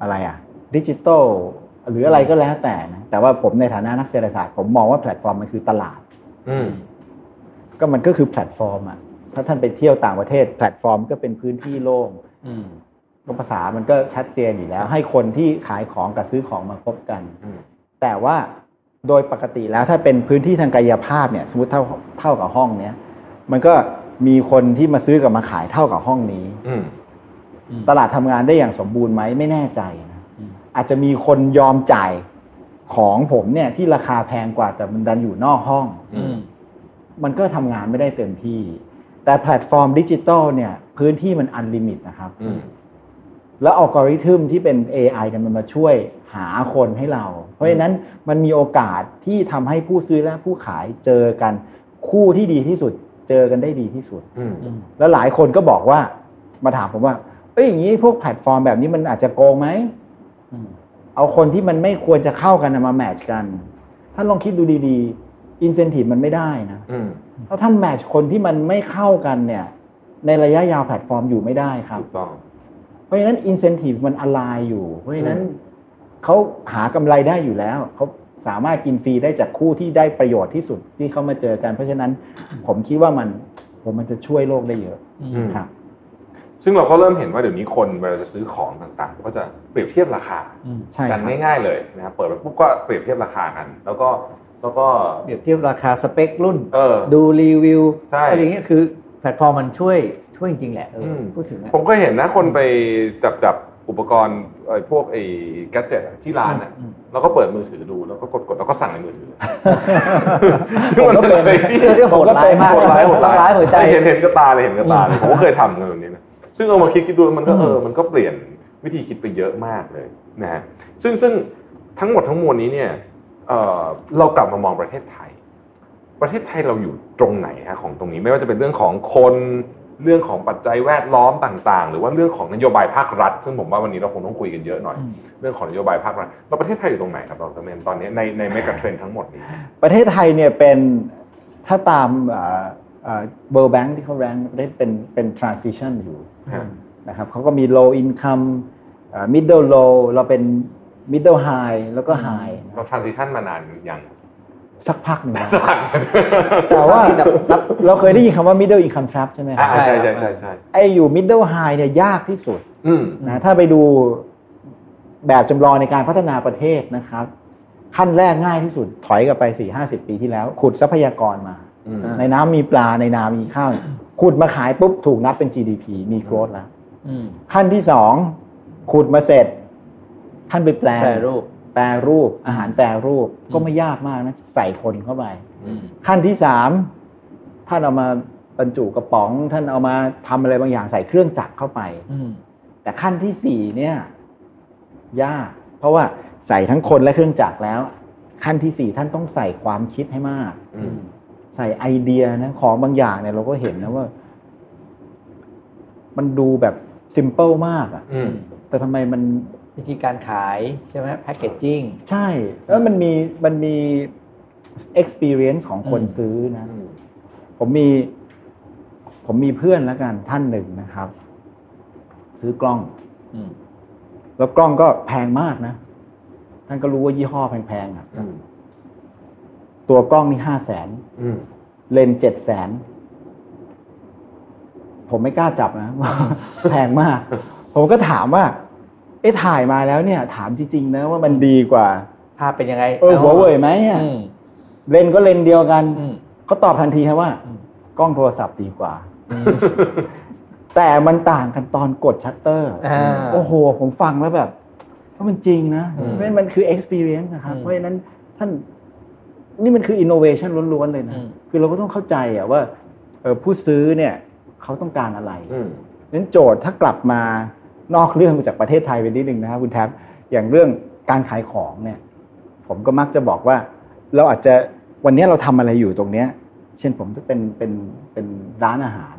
อะไรอะดิจิตอลหรืออะไรก็แล้วแต่นะแต่ว่าผมในฐานะนักเศรษฐศาสตร์ผมมองว่าแพลตฟอร์มมันคือตลาดอืมก็มันก็คือแพลตฟอร์มอะถ้าท่านไปเที่ยวต่างประเทศ แพลตฟอร์มก็เป็นพื้นที่โล่งอืมก็ ภาษามันก็ชัดเจนอยู่แล้ว ให้คนที่ขายของกับซื้อของมาพบกันอืมแต่ว่าโดยปกติแล้วถ้าเป็นพื้นที่ทางกายภาพเนี่ย สมมติเท่าเท่ากับห้องเนี้ยมันก็มีคนที่มาซื้อกับมาขายเท่ากับห้องนี้อืมตลาดทำงานได้อย่างสมบูรณ์ไหมไม่แน่ใจนะอืมอาจจะมีคนยอมจ่ายของผมเนี่ย ที่ราคาแพงกว่าแต่มันดันอยู่นอกห้องอืมมันก็ทำงานไม่ได้เต็มที่ แต่แพลตฟอร์มดิจิตอลเนี่ย พื้นที่มัน unlimit นะครับอืม แล้วอัลกอริทึมที่เป็น AI กันมันมาช่วยหาคนให้เรา เพราะฉะนั้นมันมีโอกาสที่ทำให้ผู้ซื้อและผู้ขายเจอกันคู่ที่ดีที่สุด เจอกันได้ดีที่สุด อืม อืม แล้วหลายคนก็บอกว่ามาถามผมว่า เอ้ยอย่างนี้พวกแพลตฟอร์มแบบนี้มันอาจจะโกงไหม อืม เอาคนที่มันไม่ควรจะเข้ากันน่ะมาแมทช์กัน ท่านลองคิดดูดีๆอินเซนティブมันไม่ได้นะ อืม ถ้าท่านแมทช์คนที่มันไม่เข้ากันเนี่ย ในระยะยาวแพลตฟอร์มอยู่ไม่ได้ครับ ถูกต้อง เพราะฉะนั้นอินเซนティブมันอ l ลายอยู่ เพราะฉะนั้น อืม เขาหากำไรได้อยู่แล้ว เขาสามารถกินฟรีได้จากคู่ที่ได้ประโยชน์ที่สุดที่เขามาเจอกัน เพราะฉะนั้นผมคิดว่ามันผมมันจะช่วยโลกได้เยอะ อืม ครับ ซึ่งเราก็เริ่มเห็นว่าเดี๋ยวนี้คนเวลาจะซื้อของต่างๆ ก็จะเปรียบเทียบราคา อืม ใช่ค กั รั น บ ง่ายๆเลยนะครับเปิดไปปุ๊บก็เปรียบเทียบราคากัน แล้วก็แล้วก็ เปรียบเทียบราคาสเปครุ่น เออ ดูรีวิว ใช่ อะไรอย่างเงี้ยคือแพลตฟอร์มมันช่วย ช่วยจริงๆแหละเอออมพูดถึงอะผมก็เห็นนะคนไปจับจับอุปกรณ์ไอ้พวกไอ้แกจเจ็ตที่ร้านน่ะอืมแล้วก็เปิดมือถือดูแล้วก็กดกดแล้วก็สั่งในมือถือผมก็เป็นอะไรที่เรื่องที่โหดร้ายมากโหดร้ายโหดร้ายร้ายหัวใจเห็นเห็นก็ตาเลยเห็นก็ตาเลยผมก็เคยทำเงินแบบนี้นะซึ่งเอามาคิดคิดดูแล้วมันก็เออมันก็เปลี่ยนวิธีคิดไปเยอะมากเลยนะฮะซึ่งซึ่งทั้งหมดทั้งมวลนี้เนี่ยเออเรากลับมามองประเทศไทย ประเทศไทยเราอยู่ตรงไหนฮะของตรงนี้ไม่ว่าจะเป็นเรื่องของคน เรื่องของปัจจัยแวดล้อมต่าง ๆ หรือว่าเรื่องของนโยบายภาครัฐ ซึ่งผมว่าวันนี้เราคงต้องคุยกันเยอะหน่อยอืมเรื่องของนโยบายภาครัฐเราประเทศไทยอยู่ตรงไหนครับดรเมนตอนนี้ในในเมกะเทรนทั้งหมดนี้ ประเทศไทยเนี่ยเป็นถ้าตามเอ่อเอ่อ World Bank ที่เขาแรงประเทศเป็นเป็น transition อยู่ฮะนะครับเขาก็มี low income เอ่อ middle low เราเป็น middle high แล้วก็ high เรา transition มานานยัง สักพักหนึ่งแล้วสักแต่ว่าที่แบบรับเราเคยได้ยินคำว่า middle income trap ใช่ไหมคอ่ารับใช่ใช่ใช่ใช่ไอ้อยู่ middle high เนี่ยยากที่สุดอืมนะถ้าไปดูแบบจำลองในการพัฒนาประเทศนะครับ ขั้นแรกง่ายที่สุดถอยกลับไป4-50ปีที่แล้ว ขุดทรัพยากรมาอืมในน้ำมีปลาในนามีข้าว ขุดมาขายปุ๊บถูกนับเป็น GDP มี growth แล้วอืมขั้นที่สองขุดมาเสร็จท่านไปแปลงแปรรูปแป รรูปอาหารแปรรูปก็ไม่ยากมากนะใส่คนเข้าไปอืมขั้นที่สามท่านเอามาบรรจุกระป๋อง ท่านเอามาทำอะไรบางอย่างใส่เครื่องจักรเข้าไปอืมแต่ขั้นที่สี่เนี่ย ยาก เพราะว่าใส่ทั้งคนและเครื่องจักรแล้ว ขั้นที่สี่ท่านต้องใส่ความคิดให้มากอืมใส่ไอเดียนะของบางอย่างเนี่ยเราก็เห็นนะว่า มันดูแบบซิมเ l ิลมากอะอืมแต่ทำไมมัน วิธีการขายใช่ไหมแพคเกจจิ้งใช่ แล้วมันมีมันมี experience ของคนอืมซื้อนะอืมผมมี ผมมีเพื่อนแล้วกันท่านหนึ่งนะครับ ซื้อกล้องอืมแล้วกล้องก็แพงมากนะ ท่านก็รู้ว่ายี่ห้อแพงๆอะอืมตัวกล้องนี่ห้าแสนอืมเลนเจ็ดแสนผมไม่กล้าจับนะ แพงมาก ผมก็ถามว่า เอ๊ะถ่ายมาแล้วเนี่ย ถามจริงๆนะว่ามันดีกว่า ภาพเป็นยังไงเออหัวเว่ยไหมเนี่ยอืมเลนส์ก็เลนส์เดียวกันอืมเขาตอบทันทีครับว่าอืมกล้องโทรศัพท์ดีกว่าอืมแต่มันต่างกันตอนกดชัตเตอร์อ่าโอ้โห ผมฟังแล้วแบบว่ามันจริงนะอืมเพราะมันคือ experience นะครับอืมเพราะฉะนั้นท่านนี่มันคือ innovation ล้วนๆเลยนะอืมคือเราก็ต้องเข้าใจอะว่าเอ่อผู้ซื้อเนี่ยเขาต้องการอะไรอืมนั้นโจทย์ถ้ากลับมา นอกเรื่องมาจากประเทศไทยไปนิดนึงนะครับคุณแท็บอย่างเรื่องการขายของเนี่ย ผมก็มักจะบอกว่า เราอาจจะวันนี้เราทำอะไรอยู่ตรงเนี้ย เช่นผมจะเป็นเป็นเป็นร้านอาหาร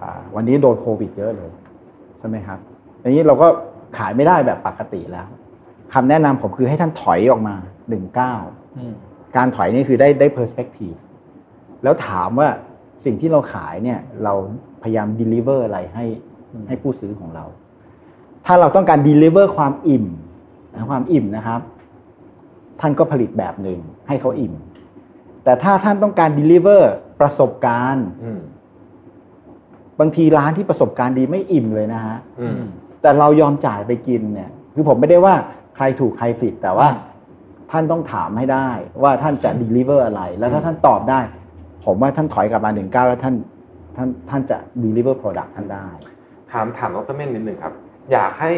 อ่าวันนี้โดนโควิดเยอะเลยใช่ไหมครับอย่างนี้เราก็ขายไม่ได้แบบปกติแล้วคำแนะนำผมคือให้ท่านถอยออกมาหนึ่งเก้าอืมการถอยนี่คือได้ได้ perspective แล้วถามว่าสิ่งที่เราขายเนี่ย เราพยายาม deliver อะไรให้อืมให้ผู้ซื้อของเรา ถ้าเราต้องการ deliver ความอิ่มนะความอิ่มนะครับ ท่านก็ผลิตแบบหนึ่งให้เขาอิ่ม แต่ถ้าท่านต้องการ deliver ประสบการณ์อืมบางทีร้านที่ประสบการณ์ดีไม่อิ่มเลยนะฮะอืมแต่เรายอมจ่ายไปกินเนี่ย คือผมไม่ได้ว่าใครถูกใครผิด แต่ว่าท่านต้องถามให้ได้ ว่าท่านจะ deliver อะไร แล้วถ้าท่านตอบได้ ผมว่าท่านถอยกลับมาหนึ่งก้าวแล้วท่านท่านท่านจะ deliver product ท่านได้ ถามถามดรเม่นนิดนึงครับ อยากให้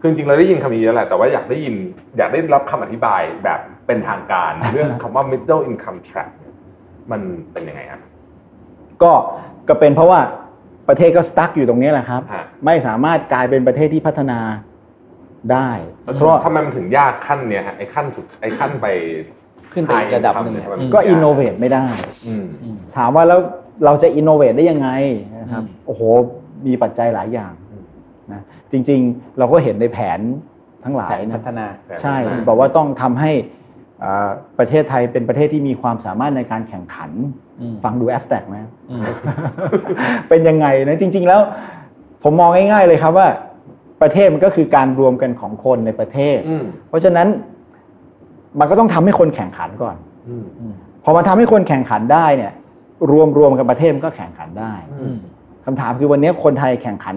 คือจริงๆเราได้ยินคำนี้เยอะแหละแต่ว่าอยากได้ยินอยากได้รับคำอธิบายแบบเป็นทางการ เรื่องคำว่า middle income trap เนี่ยมันเป็นยังไงครับก็ก็เป็นเพราะว่าประเทศก็สตั๊กอยู่ตรงนี้แหละครับฮะไม่สามารถกลายเป็นประเทศที่พัฒนาได้แล้วเพราะทำไมมันถึงยากขั้นเนี่ยฮะไอ้ขั้นสุดไอ้ขั้นไปขึ้นไปอีกระดับหนึ่งทำไมมัก็ innovate ไม่ได้อืมอืมถามว่าแล้วเราจะ innovate ได้ยังไงนะครับอืมโอ้โหมีปัจจัยหลายอย่างอืมนะ จริง ๆ เราก็เห็นในแผนทั้งหลาแผยนนะพัฒนาใช่แผนพัฒนาบอกว่าต้องทำให้อ่าประเทศไทยเป็นประเทศที่มีความสามารถในการแข่งขันอืมฟังดูแอ s แ r กไหมอืมเป็นยังไงนะจริง ๆ แล้วผมมองง่าย ๆ เลยครับว่าประเทศมันก็คือการรวมกันของคนในประเทศอืมเพราะฉะนั้นมันก็ต้องทำให้คนแข่งขันก่อนอืมอืมพอมาทำให้คนแข่งขันได้เนี่ย รวมรวมกันประเทศมันก็แข่งขันได้อืมคำถามคือวันนี้คนไทยแข่งขัน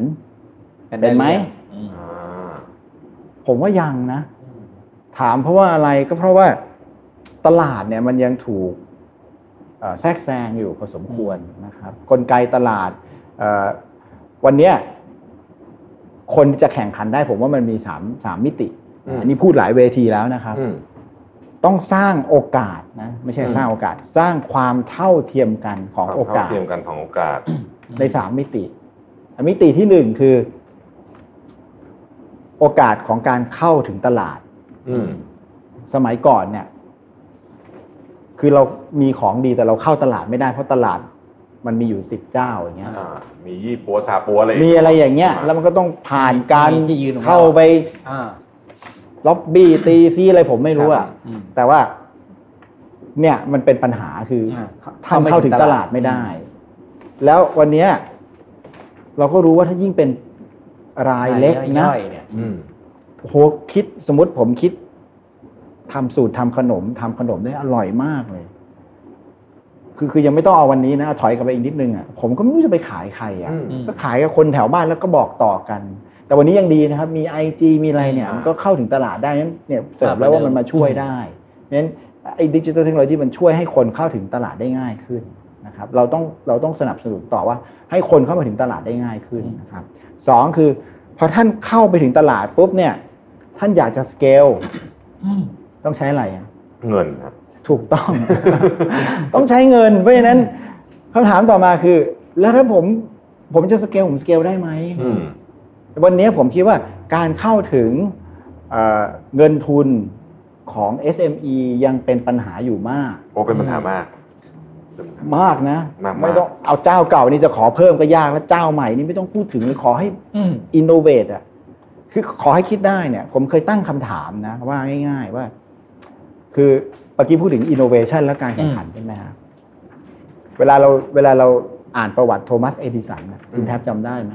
เป็นไหมอืมอ่าผมว่ายังนะ ถามเพราะว่าอะไรก็เพราะว่าตลาดเนี่ยมันยังถูกเอ่อแทรกแซงอยู่พอสมควรนะครับ กลไกตลาดเอ่อวันเนี้ยคนที่จะแข่งขันได้ผมว่ามันมีสามสามมิติอืมอันนี้พูดหลายเวทีแล้วนะครับอืมต้องสร้างโอกาสนะ ไม่ใช่อืมสร้างโอกาส สร้างความเท่าเทียมกันของโอกาสเท่เทียมกันของโอกาส ในสามมิติอันมิติที่หนึ่งคือ โอกาสของการเข้าถึงตลาดอืมสมัยก่อนเนี่ย คือเรามีของดีแต่เราเข้าตลาดไม่ได้เพราะตลาดมันมีอยู่สิบเจ้าอย่างเงี้ยอ่ามียี่ปัวซาปัวอะไรมีอะไรอย่างเงี้ย แล้วมันก็ต้องผ่านการมีที่ยืนของเราเข้าไปอ่าล็อบบี้ตีซีอะไรผมไม่รู้อะอืมแต่ว่า เนี่ยมันเป็นปัญหาคืออ่าท่านเข้าถึงตลาดไม่ได้ แล้ววันเนี้ย เราก็รู้ว่าถ้ายิ่งเป็น รายเล็กนะย่อยๆเนี่ยอืมโอ้โหคิดสมมติผมคิดทำสูตรทำขนมทำขนมได้อร่อยมากเลย คือคือยังไม่ต้องเอาวันนี้นะถอยกลับไปอีกนิดนึงอะผมก็ไม่รู้จะไปขายใครอะอืมอืมก็ขายกับคนแถวบ้านแล้วก็บอกต่อกัน แต่วันนี้ยังดีนะครับ มีไอจมีอะไรเนี่ยอ่ามัมันก็เข้าถึงตลาดได้งั้นเนี่ยเสริมอ่าแล้วว่าเหมืมัอนนเดิมมาช่วยได้งั้นไอ้ดิจิทัลเทคโนโลยีมันช่วยให้คนเข้าถึงตลาดได้ง่ายขึ้นนะครับ เราต้องเราต้องสนับสนุนต่อว่าให้คนเข้ามาถึงตลาดได้ง่ายขึ้นนะครับ สองคือ พอท่านเข้าไปถึงตลาดปุ๊บเนี่ย ท่านอยากจะสเกลอืมต้องใช้อะไรอะเงินครับถูกต้อง ต้องใช้เงิน เพราะฉะนั้นคำถามต่อมาคือ แล้วถ้าผมผมจะสเกลผมสเกลได้ไหมอืมวันนี้ผมคิดว่าการเข้าถึงเอ่อเงินทุนของ SME ยังเป็นปัญหาอยู่มาก โอ้เป็นปัญหามากเป็นปัญห มากนะ มากๆ ไม่ต้องเอาเจ้าเก่านี่จะขอเพิ่มก็ยากแล้วเจ้าใหม่นี่ไม่ต้องพูดถึงเลยขอให้อืม innovate อะคือขอให้คิดได้เนี่ย ผมเคยตั้งคำถามนะว่าง่ายๆว่า คือเมื่อกี้พูดถึงอินโนเวชันและการแข่งขันใช่ไหมครับเวลาเราเวลาเราอ่านประวัติโทมัสเอดิสันนะคุณแทบจำได้ไหม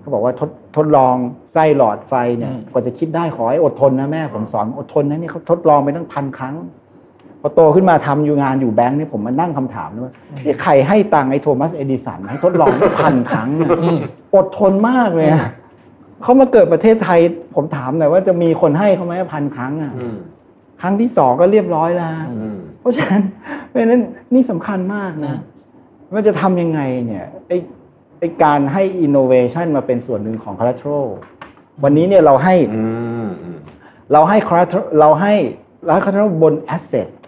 เขาบอกว่าทดทดลองไส้หลอดไฟเนี่ยอืม กว่าจะคิดได้ขอให้อดทนนะแม่ผมสอนอดทนนะเนี่ยเขาทดลองไปตั้งพันครั้ง พอโตขึ้นมาทำอยู่งานอยู่แบงค์เนี่ยผมมานั่งคำถามนะว่านี่ใครให้ตังค์ไอ้โทมัสเอดิสันให้ทดลองตั้งพันครั้งเนี่ยอืมอดทนมากเลยอะเขามาเกิดประเทศไทย ผมถามหน่อยว่าจะมีคนให้เขาไหมพันครั้งอะอืมครั้งที่สองก็เรียบร้อยแล้วอืมเพราะฉะนั้นเพราะฉะนั้นนี่สำคัญมากนะว่าจะทำยังไงเนี่ยไอ้ไอ้การให้ innovation มาเป็นส่วนหนึ่งของ collateral วันนี้เนี่ยเราให้อืมอืมเราให้ collateral เราให้เราให้ collateral บน asset อืมอืม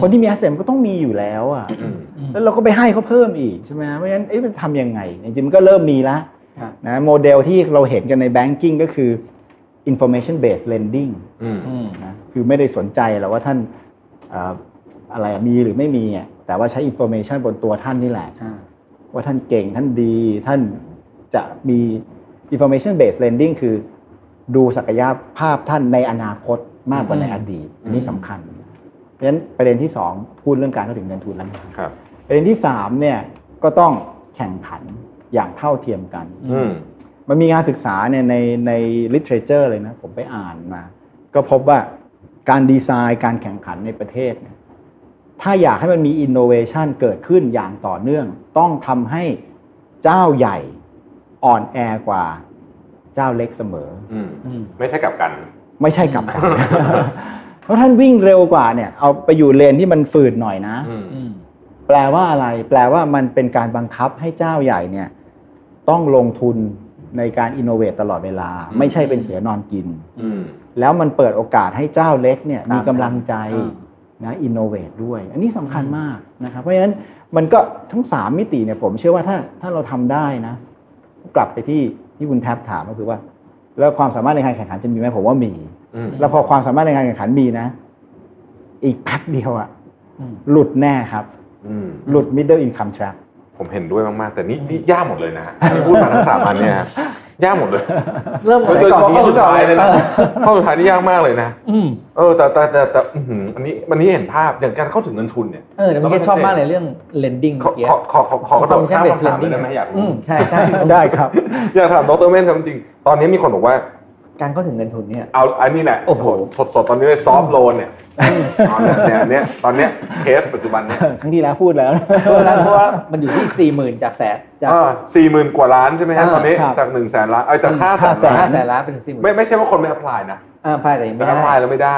คนที่มี asset มันก็ต้องมีอยู่แล้วอะอืมอืมแล้วเราก็ไปให้เขาเพิ่มอีกใช่ไหมเพราะฉะนั้นเอ๊ะมันทำยังไงจริงๆมันก็เริ่มมีแล้วครับนะโมเดลที่เราเห็นกันใน banking ก็คือ information based lending อืมอืมนะคือไม่ได้สนใจหรอกว่าท่านเอ่ออะไรอะมีหรือไม่มีอะแต่ว่าใช้ information บนตัวท่านนี่แหละอ่าว่าท่านเก่งท่านดีท่านจะมี information based lending คือดูศักยภาพท่านในอนาคตมากกว่าในอดีตอันนี้สำคัญ เพราะฉะนั้นประเด็นที่สองพูดเรื่องการเข้าถึงเงินทุนแล้วนะครับครับประเด็นที่สามเนี่ยก็ต้องแข่งขันอย่างเท่าเทียมกันอืมมันมีงานศึกษาเนี่ยในใน literature เลยนะ ผมไปอ่านมา ก็พบว่าการดีไซน์การแข่งขันในประเทศเนี่ยถ้าอยากให้มันมี innovation เกิดขึ้นอย่างต่อเนื่อง ต้องทำให้เจ้าใหญ่อ่อนแอกว่าเจ้าเล็กเสมออืมอืมไม่ใช่กลับกัน ไม่ใช่กลับกัน เพราะท่านวิ่งเร็วกว่าเนี่ย เอาไปอยู่เลนที่มันฝืดหน่อยนะอืมอืมแปลว่าอะไร แปลว่ามันเป็นการบังคับให้เจ้าใหญ่เนี่ย ต้องลงทุนในการ innovate ตลอดเวลาอืมไม่ใช่เป็นเสือนอนกินอืมแล้วมันเปิดโอกาสให้เจ้าเล็กเนี่ยตามมีกำลังใจอ่านะ innovate ด้วย อันนี้สำคัญมากนะครับ เพราะฉะนั้นมันก็ทั้งสามมิติเนี่ยผมเชื่อว่าถ้าถ้าเราทำได้นะ กลับไปที่ที่คุณแท็บถามก็คือว่า แล้วความสามารถในการแข่งขันจะมีไหมผมว่ามีอืม แล้วพอความสามารถในการแข่งขันมีนะ อีกแป๊บเดียวอะอืมหลุดแน่ครับอืมหลุด middle income trap ผมเห็นด้วยมากๆ แต่นี่นี่ยากหมดเลยนะฮะที่พูดมาทั้งสามอันเนี่ยยากหมดเลย เริ่มโดยเฉพาะข้อสุดท้ายเลยนะข้อสุดท้ายนี่ยากมากเลยนะอืมเออแต่แต่แต่แต่อื้อหืออันนี้อันนี้เห็นภาพอย่างการเข้าถึงเงินทุนเนี่ยเออเดี๋ยวเมื่อกี้ชอบมากเลยเรื่อง lending ขอเมื่อกี้ขอขอขอขอกระโดด Information ข้าม based คำถามเลย lending ได้ไหมอยากอืรู้มใช่ใช่ได้ครับอยากถามดรเม่นครับจริงๆตอนนี้มีคนบอกว่า การเข้าถึงเงินทุนเนี่ยเอาอันนี้แหละโอ้โหสดสดๆตอนนี้เลยซอฟโลนเนี่ยตอนเนี้ยเนี่ยเนี่ยตอนเนี้ยเคสปัจจุบันเนี่ยครั้งที่แล้วพูดแล้วเพราะฉะนั้นเพราะว่ามันอยู่ที่สี่หมื่นจากแสนจากสี่หมื่นกว่าล้านใช่ไหมฮะอ่าตอนนี้ครับจากหนึ่งแสนล้านเอ้ยจากห้าแสน500,000ล้าห้านแสนล้านเป็นสี่หมื่นไม่ไม่ใช่ว่าคนไม่อพลายนะอ่าพายแต่ยังไม่ไม่อได้พลายแล้วไม่ได้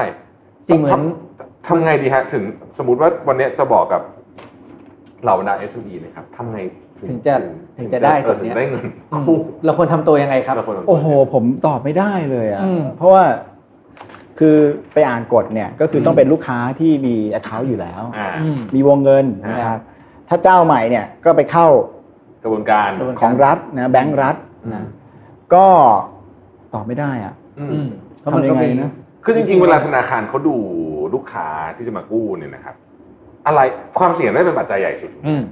สี่หมื่นทำทำไงดีฮะถึงสมมติว่าวันเนี้ยจะบอกกับเหล่าบรรดา SME เลยครับทำไง ถึงจะถึงจะได้เอตรองถึเนี้งยได้เงินอืมกู้เราควรทำตัวยังไงครับเราควรทำโอ้โห ผมตอบไม่ได้เลยอะอืมเพราะว่าคือไปอ่านกฎเนี่ยก็คือต้องเป็นลูกค้าที่มี account อยู่แล้วอ่าอืมมีวงเงินนะครับ ถ้าเจ้าใหม่เนี่ยก็ไปเข้ากระบวนการกระบวนของรัฐนะแบงก์รัฐอืมนะก็ตอบไม่ได้อะอืมอืมเพราะมันก็ทำยังไงมีนะคือจริงๆเวลาธนาคารเขาดูลูกค้าที่จะมากู้เนี่ยนะครับ อะไรความเสี่ยงได้เป็นปัจจัยใหญ่สุดอืม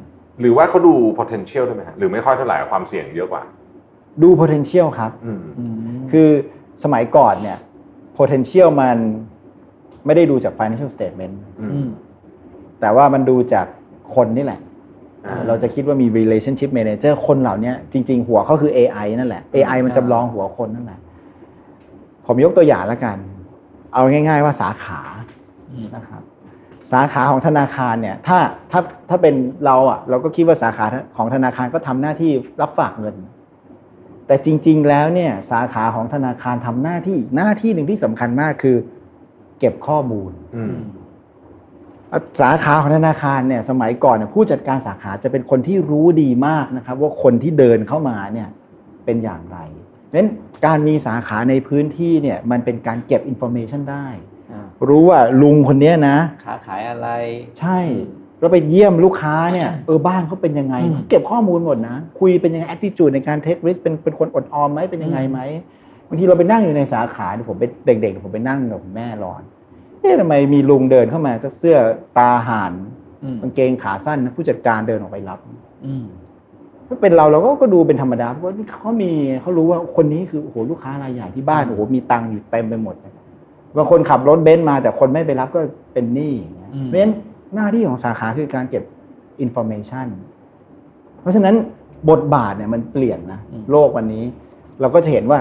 หรือว่าเขาดู potential ด้วยไหมฮะหรือไม่ค่อยเท่าไหร่ความเสี่ยงเยอะกว่า ดู potential ครับอืมอืมคือสมัยก่อนเนี่ย potential มันไม่ได้ดูจาก financial statement อืมอืมแต่ว่ามันดูจากคนนี่แหละอ่าเราจะคิดว่ามี relationship manager คนเหล่านี้จริง ๆ หัวเขาคือ AI นั่นแหละ AI มันจำลองหัวคนนั่นแหละ ผมยกตัวอย่างแล้วกัน เอาง่าย ๆ ว่าสาขาอืมนะครับ สาขาของธนาคารเนี่ยถ้าถ้าถ้าเป็นเราอะ เราก็คิดว่าสาขาของธนาคารก็ทำหน้าที่รับฝากเงิน แต่จริง ๆ แล้วเนี่ย สาขาของธนาคารทำหน้าที่อีกหน้าที่หนึ่งที่สำคัญมากคือ เก็บข้อมูลอืมสาขาของธนาคารเนี่ย สมัยก่อนเนี่ยผู้จัดการสาขาจะเป็นคนที่รู้ดีมากนะครับ ว่าคนที่เดินเข้ามาเนี่ยเป็นอย่างไรเพราะฉะนั้นการมีสาขาในพื้นที่เนี่ย มันเป็นการเก็บ information ได้อ่า รู้ว่าลุงคนเนี้ยนะค้าขายอะไร ใช่เราไปเยี่ยมลูกค้าเนี่ยเออบ้านเขาเป็นยังไงอืมเขาเก็บข้อมูลหมดนะ คุยเป็นยังไง attitude ในการ take risk เป็นเป็นคนอดออมไหมเป็นยังไงไหมบางทีเราไปนั่งอยู่ในสาขาเนี่ยผมเป็นเด็กๆผมไปนั่งกับแม่รอเอ๊ะทำไมมีลุงเดินเข้ามาก็เสื้อตาห่านอืมกางเกงขาสั้นนะผู้จัดการเดินออกไปรับอืมถ้าเป็นเราเราก็ก็ดูเป็นธรรมดาเพราะว่านี่เขามีเขารู้ว่าคนนี้คือโอ้โหลูกค้ารายใหญ่ที่บ้านโอ้โหมีตังค์อยู่เต็มไปหมดเลย บางคนขับรถเบนซ์มา แต่คนไม่ไปรับก็เป็นหนี้อย่างเงี้ยอืมเพราะฉะนั้นหน้าที่ของสาขาคือการเก็บ informationเพราะฉะนั้นบทบาทเนี่ยมันเปลี่ยนนะโลกวันนี้ เราก็จะเห็นว่า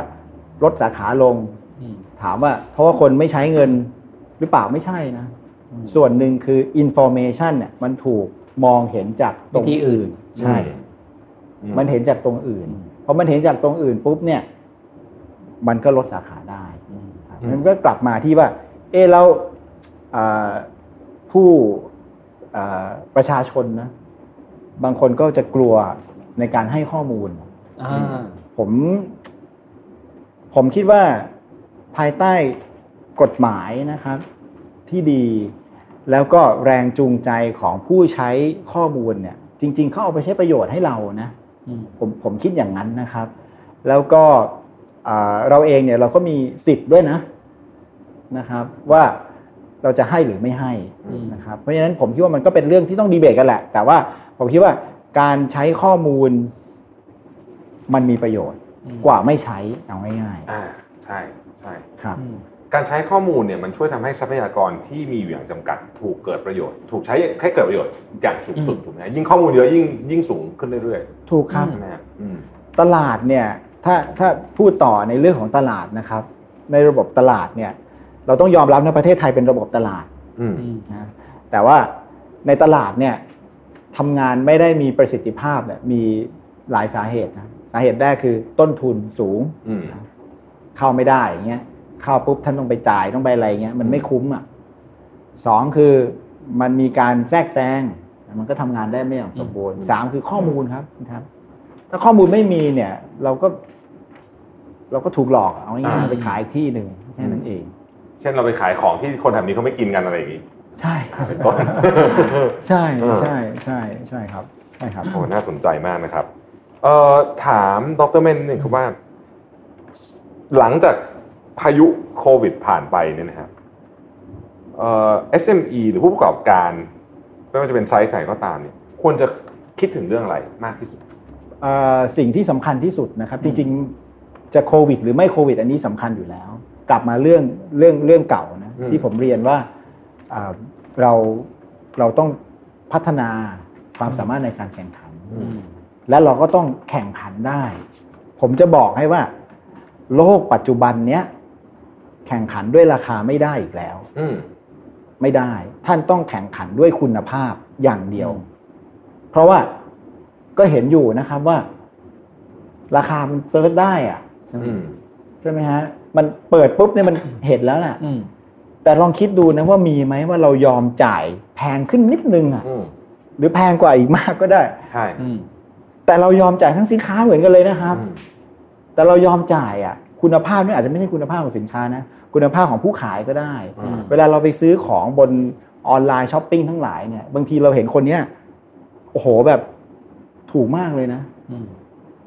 ลดสาขาลงอืมถามว่า เพราะว่าคนไม่ใช้เงินหรือเปล่าไม่ใช่นะอืมส่วนหนึ่งคือ information เนี่ยมันถูกมองเห็นจากตรงวิธีอื่น ใช่อืมมันเห็นจากตรงอื่นพอมันเห็นจากตรงอื่นปุ๊บเนี่ย มันก็ลดสาขาได้ครับ มันก็กลับมาที่ว่า เออเราอ่าผู้อ่าประชาชนนะ บางคนก็จะกลัวในการให้ข้อมูลอ่าผม ผมคิดว่าภายใต้กฎหมายนะครับ ที่ดีแล้วก็แรงจูงใจของผู้ใช้ข้อมูลเนี่ย จริง ๆ เขาเอาไปใช้ประโยชน์ให้เรานะอืมผมผมคิดอย่างนั้นนะครับ แล้วก็อ่า เราเองเนี่ยเราก็มีสิทธิ์ด้วยนะนะครับ ว่าเราจะให้หรือไม่ให้อืมนะครับเพราะฉะนั้นผมคิดว่ามันก็เป็นเรื่องที่ต้องดีเบตกันแหละ แต่ว่าผมคิดว่าการใช้ข้อมูลมันมีประโยชน์อืมกว่าไม่ใช้เอาง่ายอ่าใช่ใช่ๆครับอืมการใช้ข้อมูลเนี่ยมันช่วยทำให้ทรัพยากรที่มีอยู่อย่างจำกัด ถูกเกิดประโยชน์ ถูกใช้ให้เกิดประโยชน์อย่างสูงสุดถูกไหมยิ่งข้อมูลเยอะยิ่งยิ่งสูงขึ้นเรื่อยถูกครับๆใช่ไหมฮะอืมตลาดเนี่ย ถ้าถ้าพูดต่อในเรื่องของตลาดนะครับ ในระบบตลาดเนี่ย เราต้องยอมรับนะประเทศไทยเป็นระบบตลาดอืมนะแต่ว่าในตลาดเนี่ยทำงานไม่ได้มีประสิทธิภาพเนี่ยมีหลายสาเหตุนะสาเหตุแรกคือต้นทุนสูงอืมเข้าไม่ได้อย่างเงี้ยเข้าปุ๊บท่านต้องไปจ่ายต้องไปอะไรเงี้ยมันไม่คุ้มอะสองคือมันมีการแทรกแซงมันก็ทำงานได้ไม่อย่างสมบูรณ์สามคือข้อมูลครับครับ ถ้าข้อมูลไม่มีเนี่ย เราก็ เราก็ถูกหลอกเอาง่ายอ่าๆไปขายอีกที่หนึ่งแค่นั้นเอง เช่นเราไปขายของที่คนแถบนี้เขาไม่กินกันอะไรอย่างนี้ ใช่ครับเป็นต้นใช่เออใช่ใช่ใช่ครับใช่ครับโอ้น่าสนใจมากนะครับ เอ่อถามดรเมนหนึ่งครับว่า หลังจากพายุโควิดผ่านไปเนี่ยนะครับเอ่อ SME หรือผู้ประกอบการไม่ว่าจะเป็นไซส์ไหนก็ตามเนี่ย ควรจะคิดถึงเรื่องอะไรมากที่สุดเอ่อสิ่งที่สำคัญที่สุดนะครับ จริง ๆ จะโควิด หรือไม่โควิด อันนี้สำคัญอยู่แล้ว กลับมาเรื่องเรื่องเรื่องเก่านะอืมที่ผมเรียนว่าอ่าเราเราต้องพัฒนาความสามารถในการแข่งขัน และเราก็ต้องแข่งขันได้ ผมจะบอกให้ว่า โลกปัจจุบันเนี้ยแข่งขันด้วยราคาไม่ได้อีกแล้วอืมไม่ได้ ท่านต้องแข่งขันด้วยคุณภาพอย่างเดียว เพราะว่าก็เห็นอยู่นะครับว่า ราคามันเซิร์ชได้อะ อืมใช่ไหมฮะ มันเปิดปุ๊บเนี่ยมันเห็นแล้วน่ะอืมแต่ลองคิดดูนะว่ามีไหมว่าเรายอมจ่ายแพงขึ้นนิดนึงอะอืมหรือแพงกว่าอีกมากก็ได้ใช่อืมแต่เรายอมจ่ายทั้งสินค้าเหมือนกันเลยนะครับอืมแต่เรายอมจ่ายอะ คุณภาพนี่อาจจะไม่ใช่คุณภาพของสินค้านะคุณภาพของผู้ขายก็ได้อืมเวลาเราไปซื้อของบนออนไลน์ช้อปปิ้งทั้งหลายเนี่ย บางทีเราเห็นคนเนี้ยโอ้โหแบบถูกมากเลยนะอืม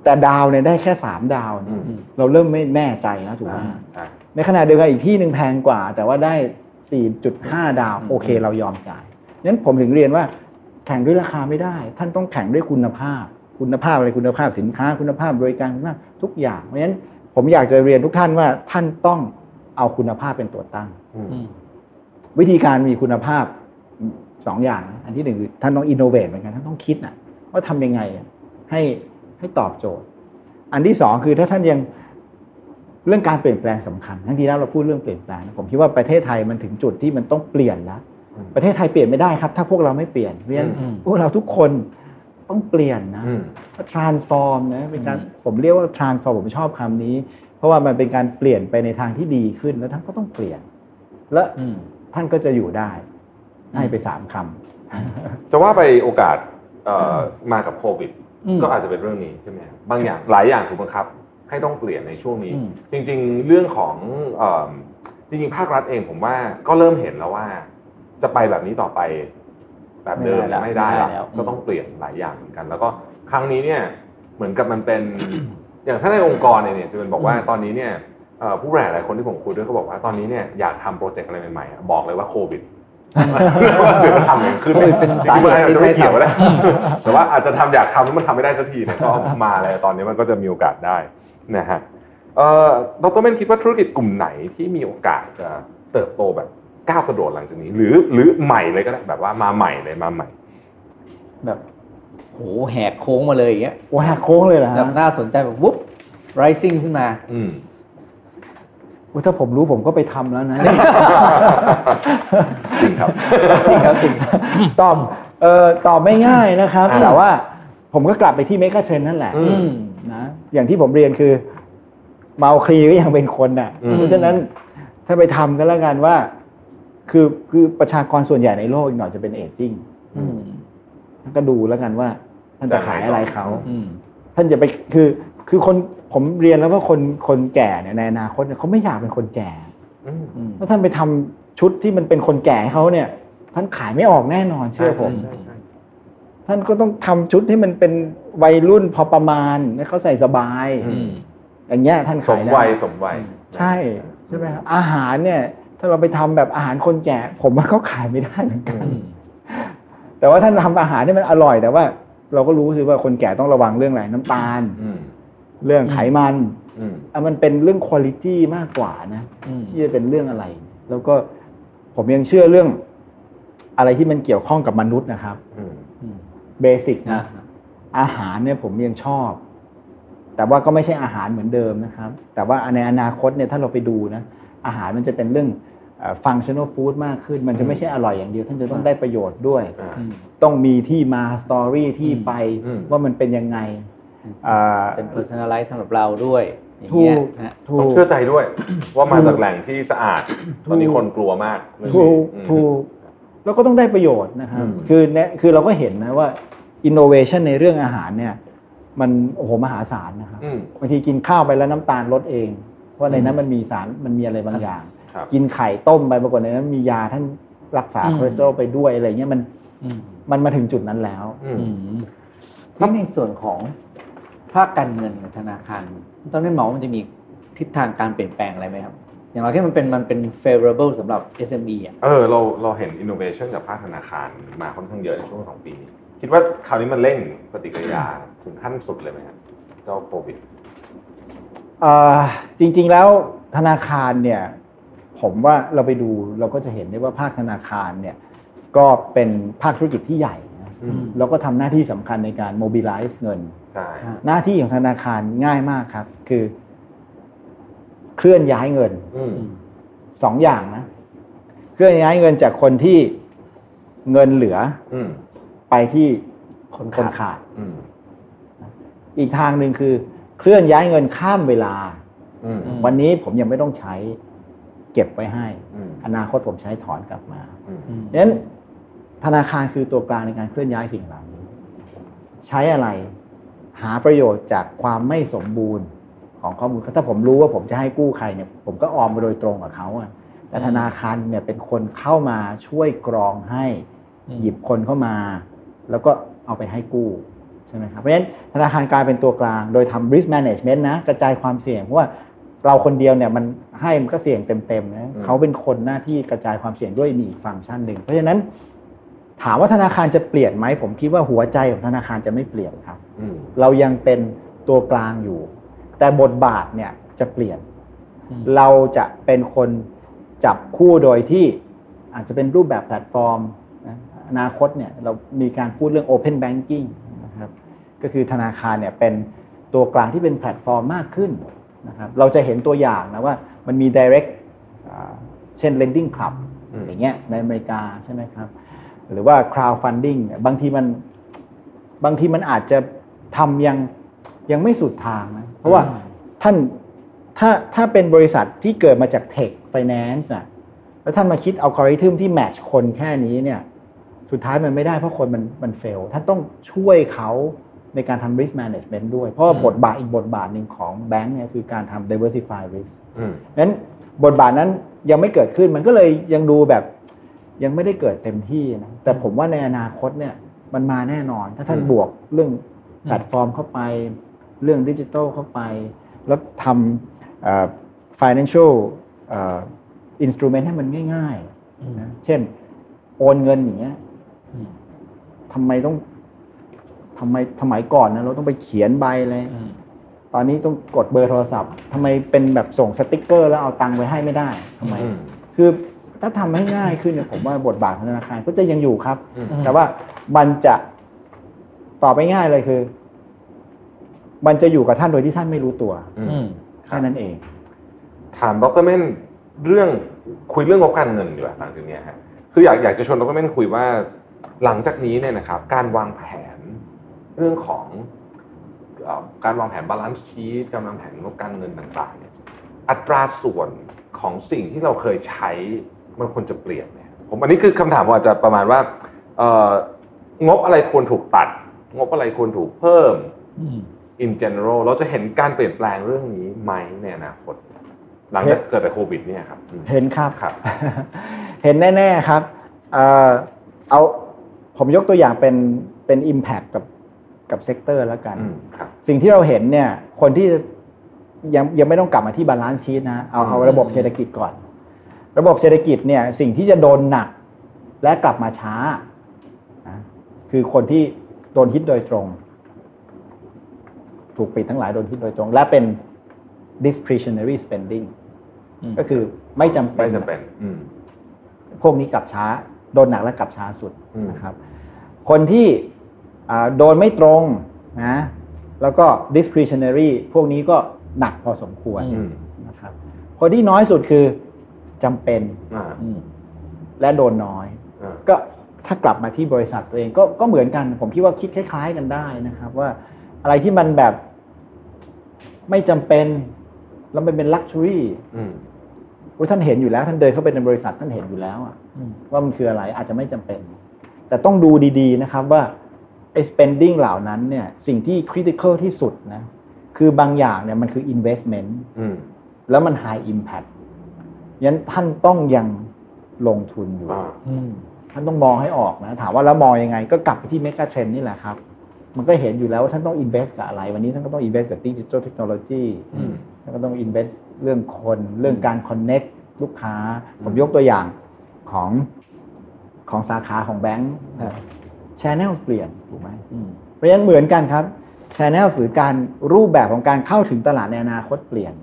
แต่ดาวเนี่ยได้แค่สามดาวเนี่ยอืมเราเริ่มไม่แน่ใจนะถูกไหมใช่ในขณะเดียวกันอีกที่หนึ่งแพงกว่า แต่ว่าได้4.5ดาวอืมโอเคเรายอมจ่ายนั้นผมถึงเรียนว่า แข่งด้วยราคาไม่ได้ ท่านต้องแข่งด้วยคุณภาพ คุณภาพอะไรคุณภาพสินค้า คุณภาพบริการคุณภาพทุกอย่างเพราะฉะนั้นผมอยากจะเรียนทุกท่านว่าท่านต้องเอาคุณภาพเป็นตัวตั้งอืมอืมวิธีการมีคุณภาพสองอย่างนะอันที่หนึ่งคือท่านต้องอินโนเวทเหมือนกันท่านต้องคิดนะว่าทำยังไงอะให้ ให้ตอบโจทย์ อันที่สองคือถ้าท่านยังเรื่องการเปลี่ยนแปลงสำคัญ ทั้งที่แล้วเราพูดเรื่องเปลี่ยนแปลงนะผมคิดว่าประเทศไทยมันถึงจุดที่มันต้องเปลี่ยนแล้วอืมประเทศไทยเปลี่ยนไม่ได้ครับ ถ้าพวกเราไม่เปลี่ยนเพราะฉะนั้นอืมพวกเราทุกคนต้องเปลี่ยนนะอืม transform นะเป็นการอืมผมเรียกว่า transform ผมชอบคำนี้ เพราะว่ามันเป็นการเปลี่ยนไปในทางที่ดีขึ้นแล้วท่านก็ต้องเปลี่ยน และอืมท่านก็จะอยู่ได้ให้ไปสามคจะว่าไปโอกาสเอ่อมากับโควิดอืม ก็อาจจะเป็นเรื่องนี้ใช่ไหมครับบางอย่างหลายอย่างถูกบังคับ ให้ต้องเปลี่ยนในช่วงนี้อืมจริง ๆ เรื่องของเอิ่มจริงๆภาครัฐเองผมว่าก็เริ่มเห็นแล้วว่า จะไปแบบนี้ต่อไป แบบเดิมไม่ได้แล้วไม่ได้ไม่ได้แล้วก็ต้องเปลี่ยนหลายอย่างเหมือนกัน แล้วก็ครั้งนี้เนี่ยเหมือนกับมันเป็นอย่างถ้าในองค์กรเนี่ยจะเป็นบอกว่าตอนนี้เนี่ยเอ่อผู้บริหารหลายคนที่ผมคุยด้วยเขาบอกว่าตอนนี้เนี่ยอยากทำโปรเจกต์อะไรใหม่ๆอะบอกเลยว่าโควิด ว่าเดี๋ยวจะทำอย่างขึ้นโควิดเป็นสาเหตุที่จริงๆมันอาจจะไม่เกี่ยวไม่ก็ได้ทำแต่ว่าอาจจะทำอยากทำแล้วมันทำไม่ได้สักทีเนี่ยก็มาเลยตอนนี้มันก็จะมีโอกาสได้นะฮะเอ่อดรเมนคิดว่าธุรกิจกลุ่มไหนที่มีโอกาสจะเติบโตแบบก้าวกระโดดหลังจากนี้ หรือหรือใหม่เลยก็ได้แบบว่ามาใหม่เลยมาใหม่ แบบโหแหกโค้งมาเลยอย่างเงี้ยำโอ้หักโค้งเลยเหรอแบบฮะน่าสนใจแบบวุ๊บ rising ขึ้นมา อื มโอ้ถ้าผมรู้ผมก็ไปทำแล้วนะจริงครับจริงครับจริงตอบเอ่อตอบไม่ง่ายนะครับอ่าแต่ว่าผมก็กลับไปที่เมกะเทรนนั่นแหละอืมนะอย่างที่ผมเรียนคือเมาคลีก็ยังเป็นคนน่ะอืมเพราะฉะนั้นถ้าไปทำกันแล้วกันว่า คือคือประชากรส่วนใหญ่ในโลกอีกหน่อยจะเป็นเอจจิ้งอืมก็ดูแล้วกันว่า ท่านจะขายอะไรเขาอืมท่านจะไปคือ คือคนผมเรียนแล้วว่าคนคนแก่เนี่ยในอนาคตเนี่ยเขาไม่อยากเป็นคนแก่อืมอืมถ้าท่านไปทำชุดที่มันเป็นคนแก่ให้เขาเนี่ย ท่านขายไม่ออกแน่นอนเชื่อผมใช่ใช่ท่านก็ต้องทำชุดที่มันเป็นวัยรุ่นพอประมาณให้เขาใส่สบายอืมอย่างเงี้ยท่านสขามยได้วัยสมวัยใช่ใช่ไหมครับอาหารเนี่ย ถ้าเราไปทำแบบอาหารคนแก่ ผมว่าเขาขายไม่ได้เหมือนกันอืมแต่ว่าท่านทำอาหารที่มันอร่อย แต่ว่า เราก็รู้คือว่าคนแก่ต้องระวังเรื่องอะไรน้ำตาลอืม เรื่องไขมันอืมอะมันเป็นเรื่องคุณ i t y มากกว่านะอืมที่จะเป็นเรื่องอะไร แล้วก็ผมยังเชื่อเรื่อง อะไรที่มันเกี่ยวข้องกับมนุษย์นะครับอืมอืมเบสิกนะนะอาหารเนี่ยผมยังชอบ แต่ว่าก็ไม่ใช่อาหารเหมือนเดิมนะครับ แต่ว่าในอนาคตเนี่ยถ้าเราไปดูนะ อาหารมันจะเป็นเรื่องฟังชั่นอลฟู้ดมากขึ้น มันจะไม่ใช่อร่อยอย่างเดียว ท่านจะต้องได้ประโยชน์ด้วยอ่าอืมต้องมีที่มาสตอรี่ที่ไปอืมว่ามันเป็นยังไงอ่า เป็น personalize สำหรับเราด้วยอย่างถูเงี้ยกนะถูต้องกเชื่อใจด้วย ว่ามาจากแหล่งที่สะอาด ตอนนี้คนกลัวมากเรื่องถูนี้กอืมถูกแล้วก็ต้องได้ประโยชน์นะครับอืมคือเนี่ยคือเราก็เห็นนะว่า innovation ในเรื่องอาหารเนี่ยมันโอ้โหมหาศาลนะครับอืมบางทีกินข้าวไปแล้วน้ำตาลลดเอง เพราะในนั้นมันมีสารมันมีอะไรบางอย่างครับกินไข่ต้มไปปรากฏในนั้นมียาท่านรักษาคอเลสเตอรอลไปด้วยอะไรเงี้ยมันอืมมันมาถึงจุดนั้นแล้วอืมอืมทีนี้ในส่วนของ ภาคการเงินในธนาคารตอนนี้มองว่ามันจะมีทิศทางการเปลี่ยนแปลงอะไรไหมครับ อย่างเราที่มันเป็นมันเป็น favorable สำหรับ SME อะเออเราเราเห็น innovation จากภาคธนาคารมาค่อนข้างเยอะในช่วงสองปีนี้คิดว่าคราวนี้มันเร่งปฏิกิริยาถึงขั้นสุดเลยไหมครับเจ้าโควิดเอ่อจริง ๆแล้วธนาคารเนี่ยผมว่าเราไปดูเราก็จะเห็นได้ว่าภาคธนาคารเนี่ยก็เป็นภาคธุรกิจที่ใหญ่นะอืมแล้วก็ทำหน้าที่สำคัญในการ mobilize เงินใช่ หน้าที่ของธนาคารง่ายมากครับ คือ เคลื่อนย้ายเงินอืมสองอย่างนะ เคลื่อนย้ายเงินจากคนที่เงินเหลืออืมไปที่คนคนขาขาดดอืมอีกทางหนึ่งคือ เคลื่อนย้ายเงินข้ามเวลาอืมวันนี้ผมยังไม่ต้องใช้ เก็บไว้ให้อืมอนาคตผมใช้ถอนกลับมาอืมอืมดังนั้นธนาคารคือตัวกลางในการเคลื่อนย้ายสิ่งเหล่านี้ใช้อะไร หาประโยชน์จากความไม่สมบูรณ์ของข้อมูลถ้าผมรู้ว่าผมจะให้กู้ใครเนี่ยผมก็ออมไปโดยตรงกับเขาอะแต่ธนาคารเนี่ยเป็นคนเข้ามาช่วยกรองให้อืมหยิบคนเข้ามา แล้วก็เอาไปให้กู้ใช่ไหมครับเพราะฉะนั้นธนาคารกลายเป็นตัวกลาง โดยทำ risk management นะกระจายความเสี่ยงเพราะว่าเราคนเดียวเนี่ยมันให้มันก็เสี่ยงเต็มๆนะเขาเป็นคนหน้าที่กระจายความเสี่ยงด้วยมีอีกฟังก์ชันหนึ่งเพราะฉะนั้น ถามว่าธนาคารจะเปลี่ยนไหมผมคิดว่าหัวใจของธนาคารจะไม่เปลี่ยนครับอืมเรายังเป็นตัวกลางอยู่ แต่บทบาทเนี่ยจะเปลี่ยนอืมเราจะเป็นคนจับคู่โดยที่อาจจะเป็นรูปแบบแพลตฟอร์มนะอนาคตเนี่ยเรามีการพูดเรื่อง Open Banking นะครับก็คือธนาคารเนี่ยเป็นตัวกลางที่เป็นแพลตฟอร์มมากขึ้นนะครับเราจะเห็นตัวอย่างนะว่ามันมี direct อ่าเช่น lending club อืมอย่างเงี้ยในอเมริกาใช่ไหมครับ หรือว่า crowdfunding เนี่ยบางทีมันบางทีมันอาจจะทำยังยังไม่สุดทางนะเพราะว่าอืมท่านถ้าถ้าเป็นบริษัทที่เกิดมาจาก Tech Finance อะแล้วท่านมาคิดอัลกอริทึมที่แมทช์คนแค่นี้เนี่ยสุดท้ายมันไม่ได้เพราะคนมันมันเฟลท่านต้องช่วยเขาในการทำ risk management ด้วย เพราะว่าบทบาทอีกบทบาทหนึ่งของแบงก์เนี่ยคือการทำ diversify risk อืมนั้นบทบาทนั้นยังไม่เกิดขึ้นมันก็เลยยังดูแบบ ยังไม่ได้เกิดเต็มที่นะแต่ผมว่าในอนาคตเนี่ยมันมาแน่นอน ถ้าท่านอืมบวกเรื่องแพลตฟอร์มเข้าไป เรื่องดิจิทัลเข้าไป แล้วทำเอ่อ financial เอ่อ instrument ให้มันง่ายอืมๆนะเช่น โอนเงินอย่างเงี้ยอืมทำไมต้องทำไมสมัยก่อนนะเราต้องไปเขียนใบเลยอืมตอนนี้ต้องกดเบอร์โทรศัพท์ทำไมเป็นแบบส่งสติกเกอร์ แล้วเอาตังค์ไปให้ไม่ได้ทำไมอืมคือ ถ้าทำให้ง่ายขึ้นเนี่ยผมว่าบทบาทของธนาคารก็จะยังอยู่ครับอืมแต่ว่ามันจะตอบไปง่ายเลยคือ มันจะอยู่กับท่านโดยที่ท่านไม่รู้ตัวอืมอืมครับแค่บนั้นเอง ถามดรเม่นเรื่องคุยเรื่องงบการเงินดีกว่าหลังจากเนี้ยฮะคืออยากอยากจะชวนดรเม่นคุยว่า หลังจากนี้เนี่ยนะครับ การวางแผนเรื่องของเอ่อการวางแผน balance sheet การวางแผนงบการเงินต่างๆเนี่ยอัตราส่วนของสิ่งที่เราเคยใช้ มันควรจะเปลี่ยนไหมผมอันนี้คือคำถามผมอาจจะประมาณว่าเอ่องบอะไรควรถูกตัด งบอะไรควรถูกเพิ่มอืม in general เราจะเห็นการเปลี่ยนแปลงเรื่องนี้ไหมในอนาคต หลังจากเกิดไปโควิดเนี่ยครับอืมเห็นครับครับ เห็นแน่ ๆครับเอ่อเอาผมยกตัวอย่างเป็นเป็น Impact กับกับ sector แล้วกันอืมครับสิ่งที่เราเห็นเนี่ย คนที่ยังยังไม่ต้องกลับมาที่ balance sheet นะ เอาเอาอืมระบบเศรษฐกิจก่อน ระบบเศรษฐกิจเนี่ยสิ่งที่จะโดนหนักและกลับมาช้านะคือคนที่โดนฮิตโดยตรง ถูกปิดทั้งหลายโดนฮิตโดยตรง และเป็น discretionary spending อืมก็คือไม่จำเป็นไม่จำเป็นอืมพวกนี้กลับช้า โดนหนักและกลับช้าสุดอืมนะครับ คนที่อ่าโดนไม่ตรงนะแล้วก็ discretionary พวกนี้ก็หนักพอสมควรอืมนะครับ คนที่น้อยสุดคือ จำเป็นอ่าอืมและโดนน้อย อ่า ก็ถ้ากลับมาที่บริษัทตัวเองก็ก็เหมือนกัน ผมคิดว่าคิดคล้าย ๆ กันได้นะครับ ว่าอะไรที่มันแบบไม่จำเป็นแล้วมันเป็นลักชัวรี่อืม ท่านเห็นอยู่แล้วท่านเดินเข้าไปในบริษัทท่านเห็นอยู่แล้วอะอืมว่ามันคืออะไรอาจจะไม่จำเป็น แต่ต้องดูดีๆนะครับว่าไอ้ spending เหล่านั้นเนี่ยสิ่งที่ critical ที่สุดนะคือบางอย่างเนี่ยมันคือ investment อืม แล้วมัน high impact ยันท่านต้องยังลงทุนอยู่อ่าอืมท่านต้องมองให้ออกนะ ถามว่าแล้วมองยังไง ก็กลับไปที่เมกะเทรนนี่แหละครับ มันก็เห็นอยู่แล้วว่าท่านต้อง invest กับอะไร วันนี้ท่านก็ต้อง invest กับ digital technology อืมท่านก็ต้อง invest เรื่องคนเรื่องการ connect ลูกค้า ผมยกตัวอย่างของของสาขาของแบงค์ครับ channel เปลี่ยนถูกไหมอืมเพราะฉะนั้นเหมือนกันครับ channel หรือการรูปแบบของการเข้าถึงตลาดในอนาคตเปลี่ยน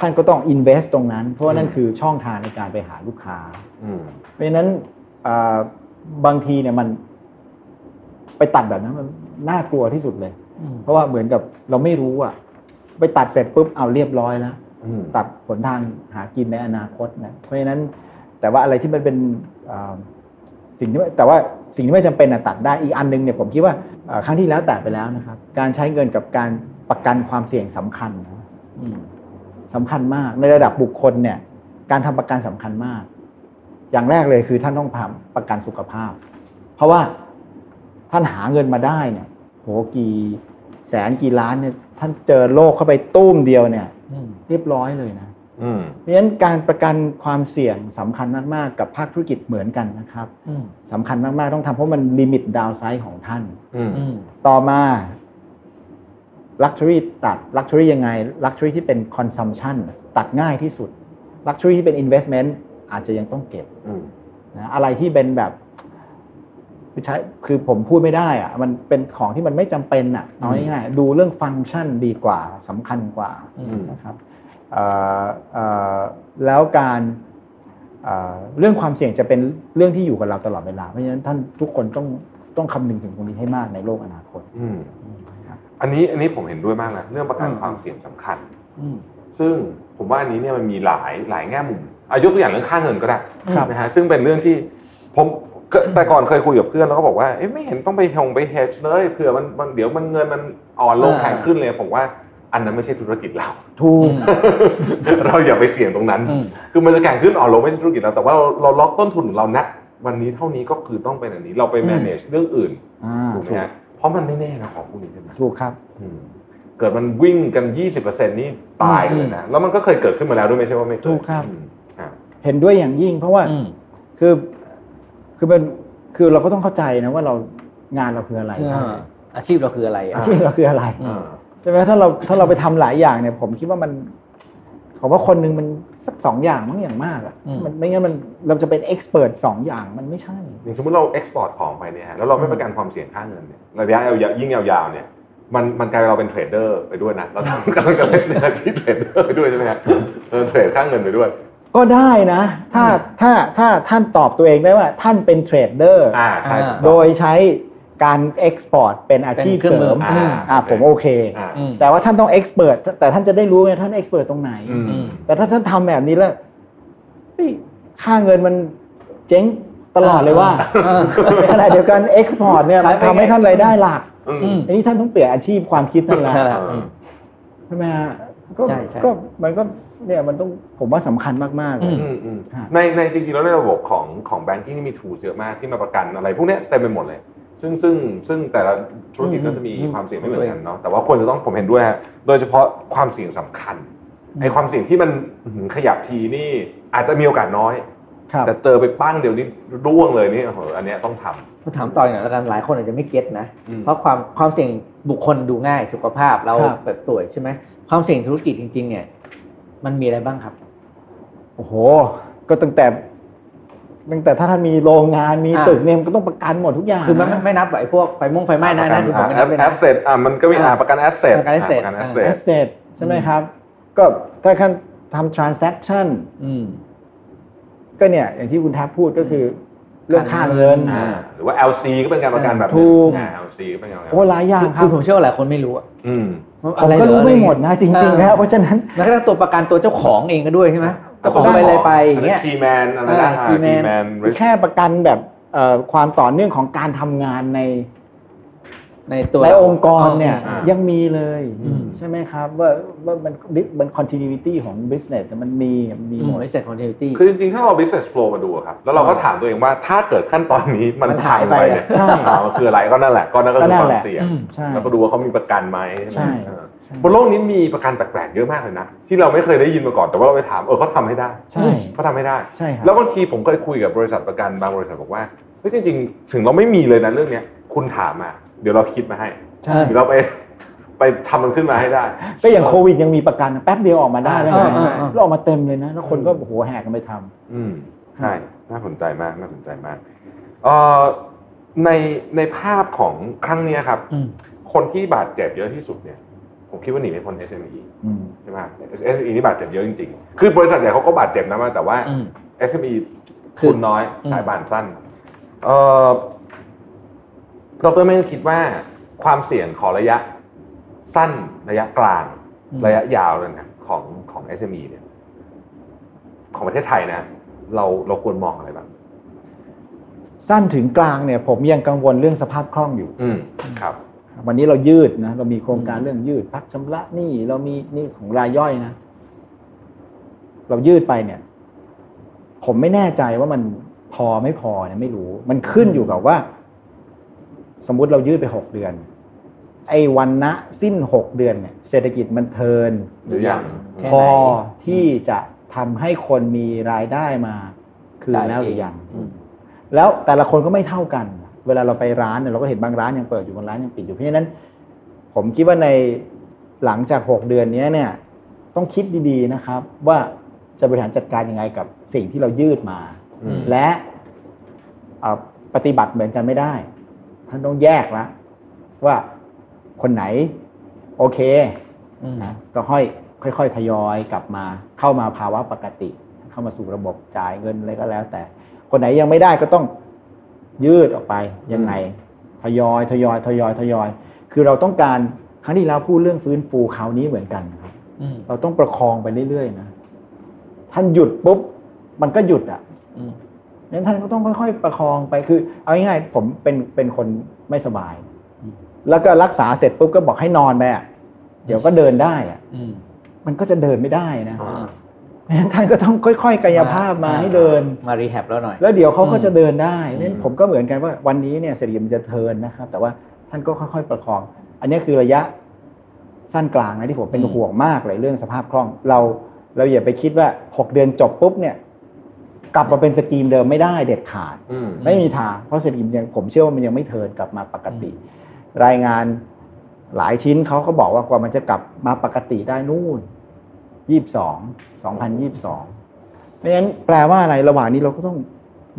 ท่านก็ต้อง invest ตรงนั้น เพราะว่านั่นคือช่องทางในการไปหาลูกค้าอืมเพราะฉะนั้นอ่าบางทีเนี่ยมันไปตัดแบบนั้นมันน่ากลัวที่สุดเลยอืมเพราะว่าเหมือนกับเราไม่รู้อะไปตัดเสร็จปุ๊บเอาเรียบร้อยแล้วอืมตัดผลทางหากินในอนาคตนะเพราะฉะนั้นแต่ว่าอะไรที่มันเป็นอ่าสิ่งที่ไม่แต่ว่าสิ่งที่ไม่จำเป็นนะตัดได้อีกอันหนึงเนี่ยผมคิดว่าอ่าครั้งที่แล้วแตะไปแล้วนะครับ การใช้เงินกับการประกันความเสี่ยงสำคัญนะอืม สำคัญมากในระดับบุคคลเนี่ยการทำประกันสำคัญมาก อย่างแรกเลยคือท่านต้องทำประกันสุขภาพ เพราะว่าท่านหาเงินมาได้เนี่ยโหกี่แสนกี่ล้านเนี่ยท่านเจอโรคเข้าไปตู้มเดียวเนี่ยอืมเรียบร้อยเลยนะอืมเพราะฉะนั้นการประกันความเสี่ยงสำคัญมากๆ กับภาคธุรกิจเหมือนกันนะครับอืมสำคัญมากๆต้องทำเพราะมัน limit downside ของท่านอืมอื มต่อมา Luxury ตัด Luxury ยังไง Luxury ที่เป็น Consumption ตัดง่ายที่สุด Luxury ที่เป็น Investment อาจจะยังต้องเก็บอืมนะอะไรที่เป็นแบบคือใช้คือผมพูดไม่ได้อะมันเป็นของที่มันไม่จำเป็นอะเอาง่ายๆดูเรื่องฟังก์ชันดีกว่าสำคัญกว่าอืมนะครับเอ่อเอ่อแล้วการเอ่อเรื่องความเสี่ยงจะเป็นเรื่องที่อยู่กับเราตลอดเวลา เพราะฉะนั้นท่านทุกคนต้องต้องคำนึงถึงตรงนี้ให้มากในโลกอนาคต อืมครับอันนี้อันนี้ผมเห็นด้วยมากนะเรื่องประกันอืมความเสี่ยงสำคัญอืมซึ่งผมว่าอันนี้เนี่ยมันมีหลายหลายแง่มุมอายกตัวอย่างเรื่องค่าเงินก็ได้ครับนะฮะซึ่งเป็นเรื่องที่ผมเคยแต่ก่อนเคยคุยกับเพื่อนแล้วก็บอกว่าเอ๊ะไม่เห็นต้องไปหงไปเฮดเลยเผื่อมันมันเดี๋ยวมันเงินมันอ่อนลงอ่าแข็งขึ้นเลยผมว่าอันนั้นไม่ใช่ธุรกิจเราถูกเราอย่าไปเสี่ยงตรงนั้นอืมคือมันจะแข่งขึ้นอ่อนลงไม่ใช่ธุรกิจเราแต่ว่าเราเราล็อกต้นทุนของเราณวันนี้เท่านี้ก็คือต้องเป็นอันนี้เราไปอืม manage เรื่องอื่นอ่าถูกไหมถูกฮะ เพราะมันไม่แน่นะของพวกนี้ใช่ไหมถูกครับอืมเกิดมันวิ่งกัน 20%นี่ตายเลยนะแล้วมันก็เคยเกิดขึ้นมาแล้วด้วยไม่ใช่ว่าไม่เคยถูกครับอืมครับเห็นด้วยอย่างยิ่ง เพราะว่าอืมคือคือเป็นคือเราก็ต้องเข้าใจนะว่าเรางานเราคืออะไรอ่าอาชีพเราคืออะไรอาอะชีพเราคืออะไรอืมใช่ไหมถ้าเราถ้าเราไปทำหลายอย่างเนี่ย ผมคิดว่ามันผมว่าคนหนึ่งมัน สักสองอย่างมั้งอย่างมากอะอืมมันไม่งั้นมันเราจะเป็นเอ็กซ์เพรสสองอย่างมันไม่ใช่อย่างสมมติเรา export ของไปเนี่ยฮะแล้วเราไม่ประกันความเสี่ยงค่าเงินเนี่ยระยะยาวยิ่งยาวๆเนี่ยมันมันกลายเป็นเราเป็น trader ไปด้วยนะเราทำกำลังจะเล่นในอาชีพ trader ไปด้วยใช่ไหมฮะเออ trade ค่าเงินไปด้วย ก็ได้นะ ถ้าถ้าถ้าท่านตอบตัวเองได้ว่าท่านเป็น trader อ่าใช่อ่าโดยใช้ การ export เป็นอาชีพเป็นเครื่เสองมืริอมอ่าอ่าผมโอเคอ่าอืมแต่ว่าท่านต้อง express แต่ท่านจะได้รู้ไงท่าน express ตรงไหนอืมอืมแต่ถ้าท่านทำแบบนี้แล้วเฮ้ยค่าเงินมันเจ๊งตลอดเลยว่าอ่าในขณะเดียวกัน export เนี่ยมันขายไปทำให้ท่านรายได้หลักอืมอืมอันนี้ท่านต้องเปลี่ยนอาชีพความคิดท่านแล้วใช่แล้วเออใช่ไหมฮะก็ใช่ใช่ก็มันก็เนี่ยมันต้องผมว่าสำคัญมากๆเลยอือืมอืมฮะในในจริงๆแล้วในระบบของของ banking นี่มี tool เยอะมากที่มาประกันอะไรพวกเนี้ยเต็มไปหมดเลย ซึ่งซึ่งซึ่งแต่ละธุรกิจอืมก็จะมีอืมความเสี่ยงไม่เหมือนกันเนาะแต่ว่าควรจะต้องผมเห็นด้วยฮะโดยเฉพาะความเสี่ยงสำคัญอืมไอ้ความเสี่ยงที่มันอื้อหือขยับทีนี่อาจจะมีโอกาสน้อยครับแต่เจอไปปั้งเดี๋ยวนี้ร่วงเลยนี่โอ้โหอันเนี้ยต้องทำผมถามต่ออีกหน่อยแล้วกันหลายคนอาจจะไม่เก็ตนะอืมเพราะความความเสี่ยงบุคคลดูง่ายสุขภาพเราครับแบบป่วยใช่ไหมความเสี่ยงธุรกิจจริง ๆ เนี่ย มันมีอะไรบ้างครับ โอ้โห ก็ตั้งแต่ ตั้งแต่ถ้าท่านมีโรงงานมีอ่าตึกเนี่ยมันก็ต้องประกันหมดทุกอย่างคือมันนะไม่นับแบบไอ้พวกไฟมงไฟไหม้นะนะคือผมไม่นับเลยแอนะสเซทอะมันก็มีอ่าอ่าประกันแอสเซทประกัน asset ประกันแอสอ่าเซแอทสเซทใช่ไหมครับ ก็ถ้าขั้นทำ transaction อืมก็เนี่ยอย่างที่คุณแทบพูดก็คือเรื่องค่าเงินอ่าหรือว่า LC ก็เป็นการประกันแบบหนึ่งถูกอ่า LC ก็เป็นการประกันโอ้หลายอย่างครัคืบอผมเชื่อว่าหลายคนไม่รู้อะอืมผมก็รู้ไม่หมดนะจริงๆแล้วเพราะฉะนั้นแล้วก็ตัวประกันตัวเจ้าของเองก็ด้วยใช่ไหม เจ้าของไปอะไรไปอย่างเงี้ยคีแมนอะไรนะอ่า Keyman Keyman แค่ประกันแบบเอ่อความต่อเนื่องของการทำงานในในตัวในองค์กรเนี่ยอ่ายัยังมีเลยอืมใช่ไหมครับ ว่าว่ามันมัน continuity ของ business มันมีมันมีมีหหมมดด asset continuity คือจริงๆ ถ้าเรา business flow มาดูอะครับ แล้วเราก็ถามตัวเองว่าถ้าเกิดขั้นตอนนี้มันมันหาหายยไปไปเนี่ยใช่อ่ามันคืออะไรก็นั่นแหละก็นั่นก็คือก็นั่คนวาแหมละเสี่ยงอืมใช่แล้วก็ดูว่าเขามีประกันไหมใช่ ไหมใช่เออใช่บนโลกนี้มีประกันแปลกๆเยอะมากเลยนะ ที่เราไม่เคยได้ยินมาก่อนแต่ว่าเราไปถามเออเขาทำให้ได้ใช่เขาทำให้ได้ใช่ครับแล้วบางทีผมเคยคุยกับบริษัทประกันบางบริษัทบอกว่าเฮ้ยจริง ๆ ถึงเราไม่มีเลยนะเรื่องเนี้ยคุณถามมาเดี๋ยวเราคิดมาให้ใช่เดี๋ยวเราไปไปทำมันขึ้นมาให้ได้ ก็อย่างโควิดยังมีประกันแป๊บเดียวออกมาได้แล้วอ่านะอ่าอ่าแล้วออกมาเต็มเลยนะ แล้วคนก็โอ้โหแหกกันไปทำอืมใช่น่าสนใจมากน่าสนใจมากเอ่อในในภาพของครั้งเนี้ยครับอืมคนที่บาดเจ็บเยอะที่สุดเนี่ย ผมคิดว่าหนีเป็นคน SME อืมใช่ไหม SME นี่บาดเจ็บเยอะจริงๆ คือบริษัทใหญ่เขาก็บาดเจ็บนะแต่ว่าอืม SME คือทุนน้อยอืมสายบานสั้นเอ่อดรเมนคิดว่าความเสี่ยงของระยะสั้นระยะกลาง ระยะยาวนั่นนะของของ SME เนี่ย ของประเทศไทยนะ เราเราควรมองอะไรบ้างสั้นถึงกลางเนี่ย ผมยังกังวลเรื่องสภาพคล่องอยู่ อืมครับ วันนี้เรายืดนะเรามีโครงการเรื่องยืดพักชำระหนี้เรามีหนี่ของรายย่อยนะ เรายืดไปเนี่ย ผมไม่แน่ใจว่ามันพอไม่พอเนี่ยไม่รู้ มันขึ้นอยู่กับว่า สมมุติเรายืดไปหกเดือน ไอ้วันนะสิ้นหกเดือนเนี่ย เศรษฐกิจมันเทิร์นหรือยังแค่พอไหนที่จะทำให้คนมีรายได้มา คืนแล้วหรือยังอืมแล้วแต่ละคนก็ไม่เท่ากัน เวลาเราไปร้านเนี่ยเราก็เห็นบางร้านยังเปิดอยู่บางร้านยังปิดอยู่เพราะฉะนั้น ผมคิดว่าในหลังจากหกเดือนนี้เนี่ยต้องคิดดีๆนะครับ ว่าจะบริหารจัดการยังไงกับสิ่งที่เรายืดมาอืมและเอ่อปฏิบัติเหมือนกันไม่ได้ ท่านต้องแยกละว่าคนไหนโอเคอืมนะก็ค่อยค่อยๆทยอยกลับมาเข้ามาภาวะปกติ เข้ามาสู่ระบบจ่ายเงินอะไรก็แล้ว แต่คนไหนยังไม่ได้ก็ต้อง ยืดออกไปยังไงทยอยทยอยทยอยทยอย คือเราต้องการครั้งที่แล้วพูดเรื่องฟื้นฟูคราวนี้เหมือนกันนะครับอืมเราต้องประคองไปเรื่อยๆนะท่านหยุดปุ๊บมันก็หยุดอะอืมงั้นท่านก็ต้องค่อยๆประคองไปคือ เอาง่ายๆผมเป็นเป็นคนไม่สบาย แล้วก็รักษาเสร็จปุ๊บก็บอกให้นอนไปอะเดี๋ยวก็เดินได้อะอืมมันก็จะเดินไม่ได้นะ อ่าเพราะฉะนั้นท่านก็ต้องค่อยๆ กายภาพมาให้เดินมารีแฮบแล้วหน่อย แล้วเดี๋ยวเขาก็จะเดินได้อืมนั่นผมก็เหมือนกันว่าวันนี้เนี่ยเศรษฐกิจมันจะเทิร์นนะครับแต่ว่าท่านก็ค่อยๆ ประคอง อันนี้คือระยะสั้นกลางนะที่ผมเป็นห่วงมากเลยเรื่องสภาพคล่อง เราเราอย่าไปคิดว่าหกเดือนจบปุ๊บเนี่ย กลับมาเป็นสกีมเดิมไม่ได้เด็ดขาดอืมไม่มีทางเพราะเศรษฐกิจยังผมเชื่อว่ามันยังไม่เทิร์นกลับมาปกติ รายงานหลายชิ้นเขาก็บอกว่ากว่ามันจะกลับมาปกติได้นู่น ยี่สิบสองสองพันยี่สิบสองเพราะฉะนั้นแปลว่าอะไรระหว่างนี้เราก็ต้อง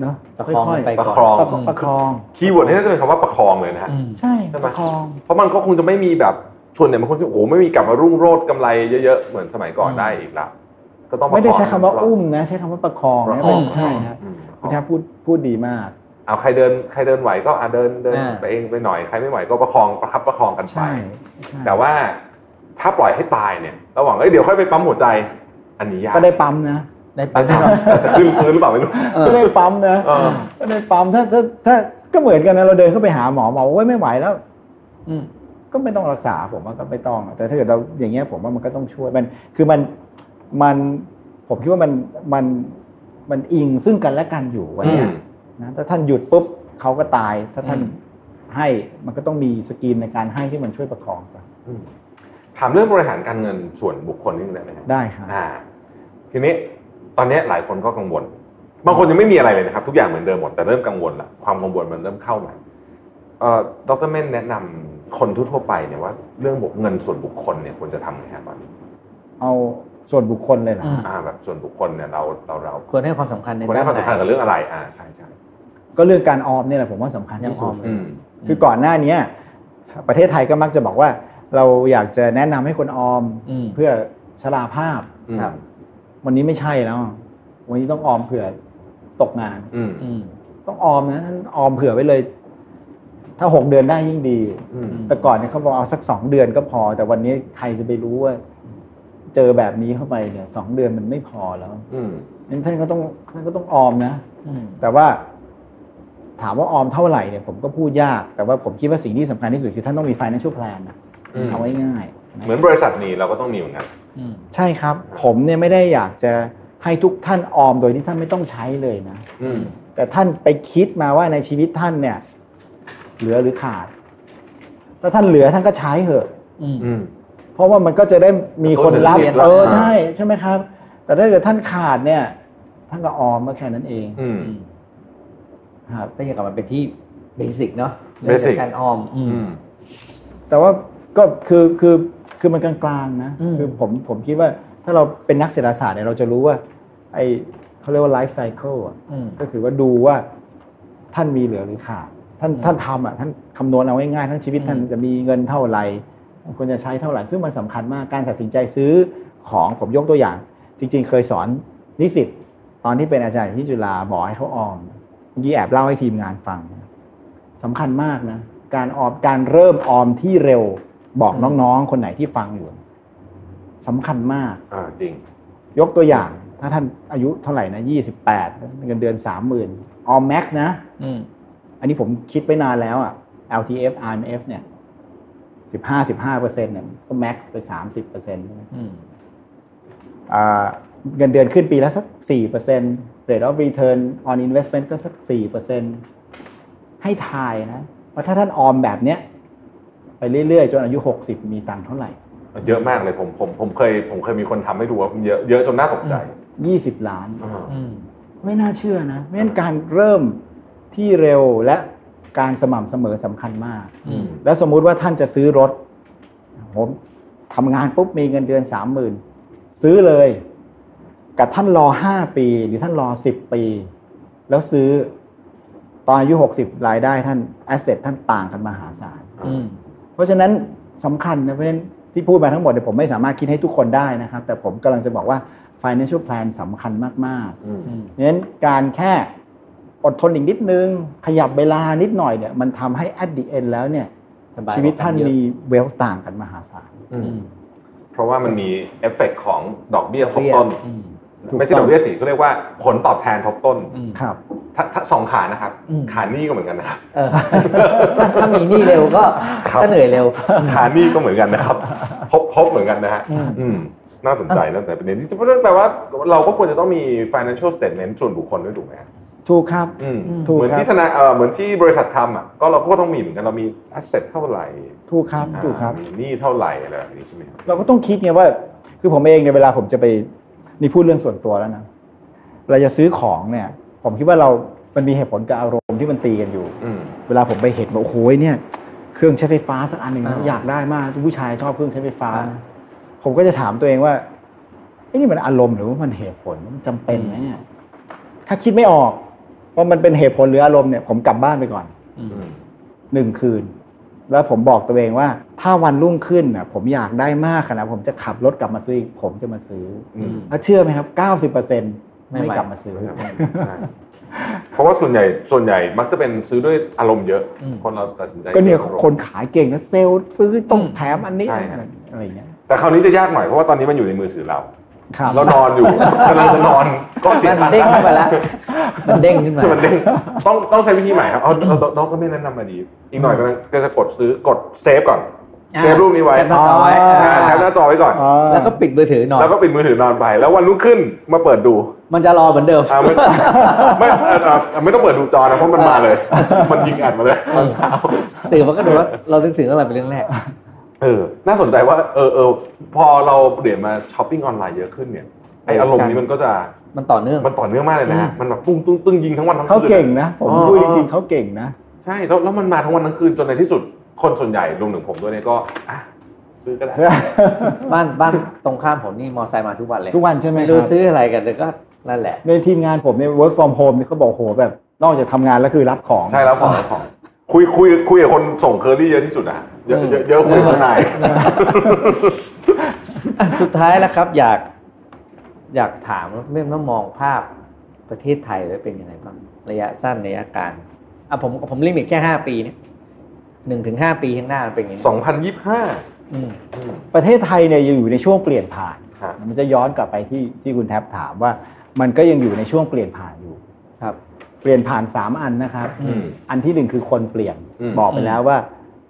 เนาะประคองค่อยมันไปประก่อนคองๆประคองประคอง keyword นี่น่าจะเป็นคำว่าประคองเลยนะฮะอืมใช่ใช่ไหมประคองเพราะมันก็คงจะไม่มีแบบชวนเนี่ยมันคงจะโอ้โหไม่มีกลับมารุ่งโรจน์กำไรเยอะๆเหมือนสมัยก่อนอืมได้อีกละก็ต้องประไม่ได้องใช้คำว่าอุ้มนะใช้คำว่าประคองประนะคองใช่ครับอืมคุณแทบพูดพูดดีมากเอาใครเดินใครเดินไหวก็อะเดินเดินอ่าไปเองไปหน่อยใครไม่ไหวก็ประคองประคับประคองกันไปใช่ใช่แต่ว่าถ้าปล่อยให้ตายเนี่ย ระหว่างเอ้ยเดี๋ยวค่อยไปปั๊มหัวใจ อันนี้ยากก็ได้ปั๊มนะได้ปั๊บแน่นอนแต่จะขึ้นฟื้นหรือเปล่าไม่รู้เออก็ได้ปั๊มนะเออก็ได้ปั๊มถ้าถ้าถ้าก็เหมือนกันนะเราเดินเข้าไปหาหมอหมอบอกว่าไม่ไหวแล้ว อืมก็ไม่ต้องรักษาผมว่าก็ไม่ต้อง แต่ถ้าเกิดเราอย่างเงี้ยผมว่ามันก็ต้องช่วยมันคือมันมันผมคิดว่ามันมันมันอิงซึ่งกันและกันอยู่วันอืเนี้มยนะถ้าท่านหยุดปุ๊บเขาก็ตาย ถ้าท่านอืมให้มันก็ต้องมีสกรีมในการให้ที่มันช่วยประคองไปอืม ถามเรื่องบริหารการเงินส่วนบุคคลนิดนึงได้ไหมครับได้ครับอ่าทีนี้ตอนนี้หลายคนก็กังวล บางคนยังไม่มีอะไรเลยนะครับ ทุกอย่างเหมือนเดิมหมดแต่เริ่มกังวลละความกังวลมันเริ่มเข้ามาเอ่อดรเม่นแนะนำคนทั่วๆไปเนี่ยว่าเรื่องบุกเงินส่วนบุคคลเนี่ยควรจะทำไงฮะตอนนี้เอาส่วนบุคคลเลยเหรออืมอ่าแบบส่วนบุคคลเนี่ยเราเราเราควรให้ความสำคัญในควรให้ความสำคัญด้นกับเรื่องอะไรอ่าใช่ใช่ก็เรื่องการออมเนี่ยแหละผมว่าสำคัญยังที่อสุอดมเลยอืมคือก่อนหน้าเนี้ยประเทศไทยก็มักจะบอกว่า เราอยากจะแนะนำให้คนออมอืมเพื่อชราภาพครับ วันนี้ไม่ใช่แล้ว วันนี้ต้องออมเผื่อตกงาน อืมอืมต้องออมนะท่านออมเผื่อไว้เลย ถ้าหกเดือนได้ยิ่งดีอืมแต่ก่อนเนี่ยเขาบอกเอาสักสองเดือนก็พอ แต่วันนี้ใครจะไปรู้ว่าเจอแบบนี้เข้าไปเนี่ยสองเดือนมันไม่พอแล้วอืมงั้นท่านก็ต้องท่านก็ต้องออมนะอืมแต่ว่า ถามว่าออมเท่าไหร่เนี่ยผมก็พูดยาก แต่ว่าผมคิดว่าสิ่งที่สำคัญที่สุดคือท่านต้องมี financial plan นะอืม เอาไว้ง่ายๆเหมือนบริษัทนี้เราก็ต้องมีเหมือนกันอืมใช่ครับ ผมเนี่ยไม่ได้อยากจะให้ทุกท่านออมโดยที่ท่านไม่ต้องใช้เลยนะอืมแต่ท่านไปคิดมาว่าในชีวิตท่านเนี่ย เหลือหรือขาด ถ้าท่านเหลือท่านก็ใช้เถอะอืมอืมเพราะว่ามันก็จะได้มีคนรับคนอื่นเออรับใช่ใช่ไหมครับ แต่ถ้าเกิดท่านขาดเนี่ย ท่านก็ออมก็แค่นั้นเองอืมอืมครับก็ยังกลับมาเป็นที่เบสิกเนาะ Basic การออมอือืมมแต่ว่า ก็คือคือคือมันกลางๆนะอืมคือผมผมคิดว่าถ้าเราเป็นนักเศรษฐศาสตร์เนี่ยเราจะรู้ว่า ไอเขาเรียกว่า life cycle อะอืมก็คือว่าดูว่าท่านมีเหลือหรือขาดท่านท่านทำอะท่านคำนวณเอาง่ายๆทั้งชีวิตอืมท่านจะมีเงินเท่าไหร่ควรจะใช้เท่าไหร่ซึ่งมันสำคัญมากการตัดสินใจซื้อของผมยกตัวอย่าง จริง ๆ เคยสอนนิสิตตอนที่เป็นอาจารย์อยู่ที่จุฬาบอกให้เขาออมเมื่อกี้แอบเล่าให้ทีมงานฟังสำคัญมากนะการออมการเริ่มออมที่เร็ว บอกน้องๆ คนไหนที่ฟังอยู่สำคัญมากอ่าจริง ยกตัวอย่าง ถ้าท่านอายุเท่าไหร่นะยี่สิบแปดเงินเดือนสามหมื่นออมแม็กนะอืมอันนี้ผมคิดไปนานแล้วอะ LTF RMF เนี่ยสิบห้าสิบห้าเปอร์เซ็นต์เนี่ยก็แม็กไปสามสิบเปอร์เซ็นต์อืมเงินเดือนขึ้นปีละสักสี่เปอร์เซ็นต์ rate of return on investment ก็สักสี่เปอร์เซ็นต์ให้ทายนะว่าถ้าท่านออมแบบเนี้ย ไปเรื่อยๆ จนอายุหกสิบมีตังค์เท่าไหร่ เยอะมากเลยผมผมผมเคยผมเคยมีคนทำให้ดูว่าเยอะเยอะจนน่าตกใจยี่สิบล้านอ่าอืมไม่น่าเชื่อนะเพราะฉะนั้นการเริ่มที่เร็วและการสม่ำเสมอสำคัญมากอืมแล้วสมมุติว่าท่านจะซื้อรถ ผมทำงานปุ๊บมีเงินเดือนสามหมื่นซื้อเลย กับท่านรอห้าปี หรือท่านรอสิบปี แล้วซื้อตอนอายุหกสิบรายได้ท่าน asset ท่านต่างกันมหาศาลอืมเพ ราะฉะนั้นสำคัญนะเพราะฉะนั้นที่พูดมาทั้งหมดเนี่ยผมไม่สามารถคิดให้ทุกคนได้นะครับ แต่ผมกำลังจะบอกว่า financial plan สำคัญมากอืมอืมๆเพราะฉะนั้นการแค่อดทนอีกนิดนึง ขยับเวลานิดหน่อยเนี่ยมันทำให้ at the end แล้วเนี่ยสบายชีวิตท่านกว่กัเยอะมีเวลต่างกันมหาศาลอือืมมเพราะว่ามันมีเอฟเฟกต์ของดอกเบี้ยทบต้นอืมถูก ไม่ใช่ต้องดอกเบี้ยสีเขาเรียกว่าผลตอบแทนทบต้นอืมครับถ้าถ้าสองขานะครับอืมขาหนี้ก็เหมือนกันนะครับเออถ้าถ้ามีหนี่เร็วก็ครับก็เหนื่อยเร็ว ขาหนี้ก็เหมือนกันนะครับทบทบเหมือนกันนะฮะอืมอืมน่าสนใจตั้งแต่ประเด็นนี้เพราะฉะนั้นแปลว่าเราก็ควรจะต้องมี financial statement ส่วนบุคคลด้วยถูกไหมฮะถูกครับอืมถูกเหมือนครับที่ธนาเออเหมือนที่บริษัททำอะก็เราก็ต้องมีเหมือนกันเรามี asset เท่าไหร่ถูกครับอ่าถูกครับมีหนี้เท่าไหร่อะไรแบบนี้ใช่ไหมครับเราก็ต้องคิดไงว่า คือผมเองในยเวลาผมจะไป นี่พูดเรื่องส่วนตัวแล้วนะเราจะซื้อของเนี่ย ผมคิดว่าเรา มันมีเหตุผลกับอารมณ์ที่มันตีกันอยู่อืมเวลาผมไปเห็นว่าโอ้โหเนี่ย เครื่องใช้ไฟฟ้าสักอันหนึ่งนะอ่าอยากได้มากผู้ชายชอบเครื่องใช้ไฟฟ้าอ่าผมก็จะถามตัวเองว่าไอ้นี่มันอารมณ์หรือว่ามันเหตุผลมันจำเป็นไหมเนี่ย ถ้าคิดไม่ออกว่ามันเป็นเหตุผลหรืออารมณ์เนี่ย ผมกลับบ้านไปก่อนอืมอืมหนึ่งคืน แล้วผมบอกตัวเองว่า ถ้าวันรุ่งขึ้นน่ะผมอยากได้มากขนาดผมจะขับรถกลับมาซื้ออีกผมจะมาซื้ออืมแล้วเชื่อไหมครับเก้าสิบเปอร์เซ็นต์ไม่ไม่ไหวกลับมาซื้อใช่เพราะว่าส่วนใหญ่ส่วนใหญ่มักจะเป็นซื้อด้วยอารมณ์เยอะ อืม คนเราตัดสินใจ ก็เนี่ยด้วยอารมณ์คนขายเก่งนะเซลล์ซื้อต้องอืมแถมอันนี้ใช่ครับ อะไรอย่างเงี้ย แต่คราวนี้จะยากหน่อยเพราะว่าตอนนี้มันอยู่ในมือถือเรา ครับเรานอนอยู่กำลังจะนอนก็เสียมันเด้งขึ้นมาแล้วมันเด้งขึ้นมามันเด้งต้องต้องใช้วิธีใหม่ครับเอาเอาเอาน้องก็ไม่แนะนำมาดี อีกหน่อยกำลังก็จะกดซื้อกด save ก่อนอ่า save รูปนี้ไว้ cap หน้าจอไว้อ่าอ่า cap หน้าจอไว้ก่อนอ๋อแล้วก็ปิดมือถือนอน แล้วก็ปิดมือถือนอนไป แล้ววันรุ่งขึ้นมาเปิดดู มันจะรอเหมือนเดิมอ่าไม่ไม่เอ่อเอ่อไม่ต้องเปิดดูจอนะเพราะมันมาเลย มันยิงอัดมาเลยตอนเช้าตื่นมาก็ดูว่าเราถึงถึงอะไรเป็นเรื่องแรก เออ น่าสนใจว่า เออเออพอเราเปลี่ยนมาช้อปปิ้งออนไลน์เยอะขึ้นเนี่ยไออารมณ์นี้มันก็จะมันต่อเนื่องมันต่อเนื่องมากเลยนะฮะอืมมันแบบปุ้งตุ้งตึ้งยิงทั้งวันทั้งคืนเขาเก่งนะผมอ๋อพูดจริงๆเขาเก่งนะใช่แล้วแล้วมันมาทั้งวันทั้งคืนจนในที่สุดคนส่วนใหญ่รวมถึงผมด้วยเนี่ยก็อะซื้อก็ได้บ้านบ้านตรงข้ามผมนี่มอไซค์มาทุกวันเลยทุกวันใช่ไหมไม่ครู้รับซื้ออะไรกันแต่ก็นั่นแหละ ในทีมงานผมเนี่ย work from home เนี่ยเขาบอกโหแบบ นอกจากทำงานแล้วคือรับของใช่แล้วของของ คุยคุยคุยกับคนส่งเคอรี่เยอะที่สุดอะ เยอะเยอะเยอะคุยกับนายอะสุดท้ายแล้วครับ อยาก อยากถามว่าเมื่อว่ามองภาพประเทศไทยไว้เป็นยังไงบ้างระยะสั้นระยะกลางอะผมผมลิมิตแค่ห้าปีเนี่ยหนึ่งถึงห้าปีข้างหน้ามันเป็นยังไง2025อืมอืมประเทศไทยเนี่ยยังอยู่ในช่วงเปลี่ยนผ่านครับมันจะย้อนกลับไปที่ที่คุณแท็บถามว่า มันก็ยังอยู่ในช่วงเปลี่ยนผ่านอยู่ครับ เปลี่ยนผ่านสามอันนะครับอืมอันที่หนึ่งคือคนเปลี่ยนอืมบอกไปแล้วว่า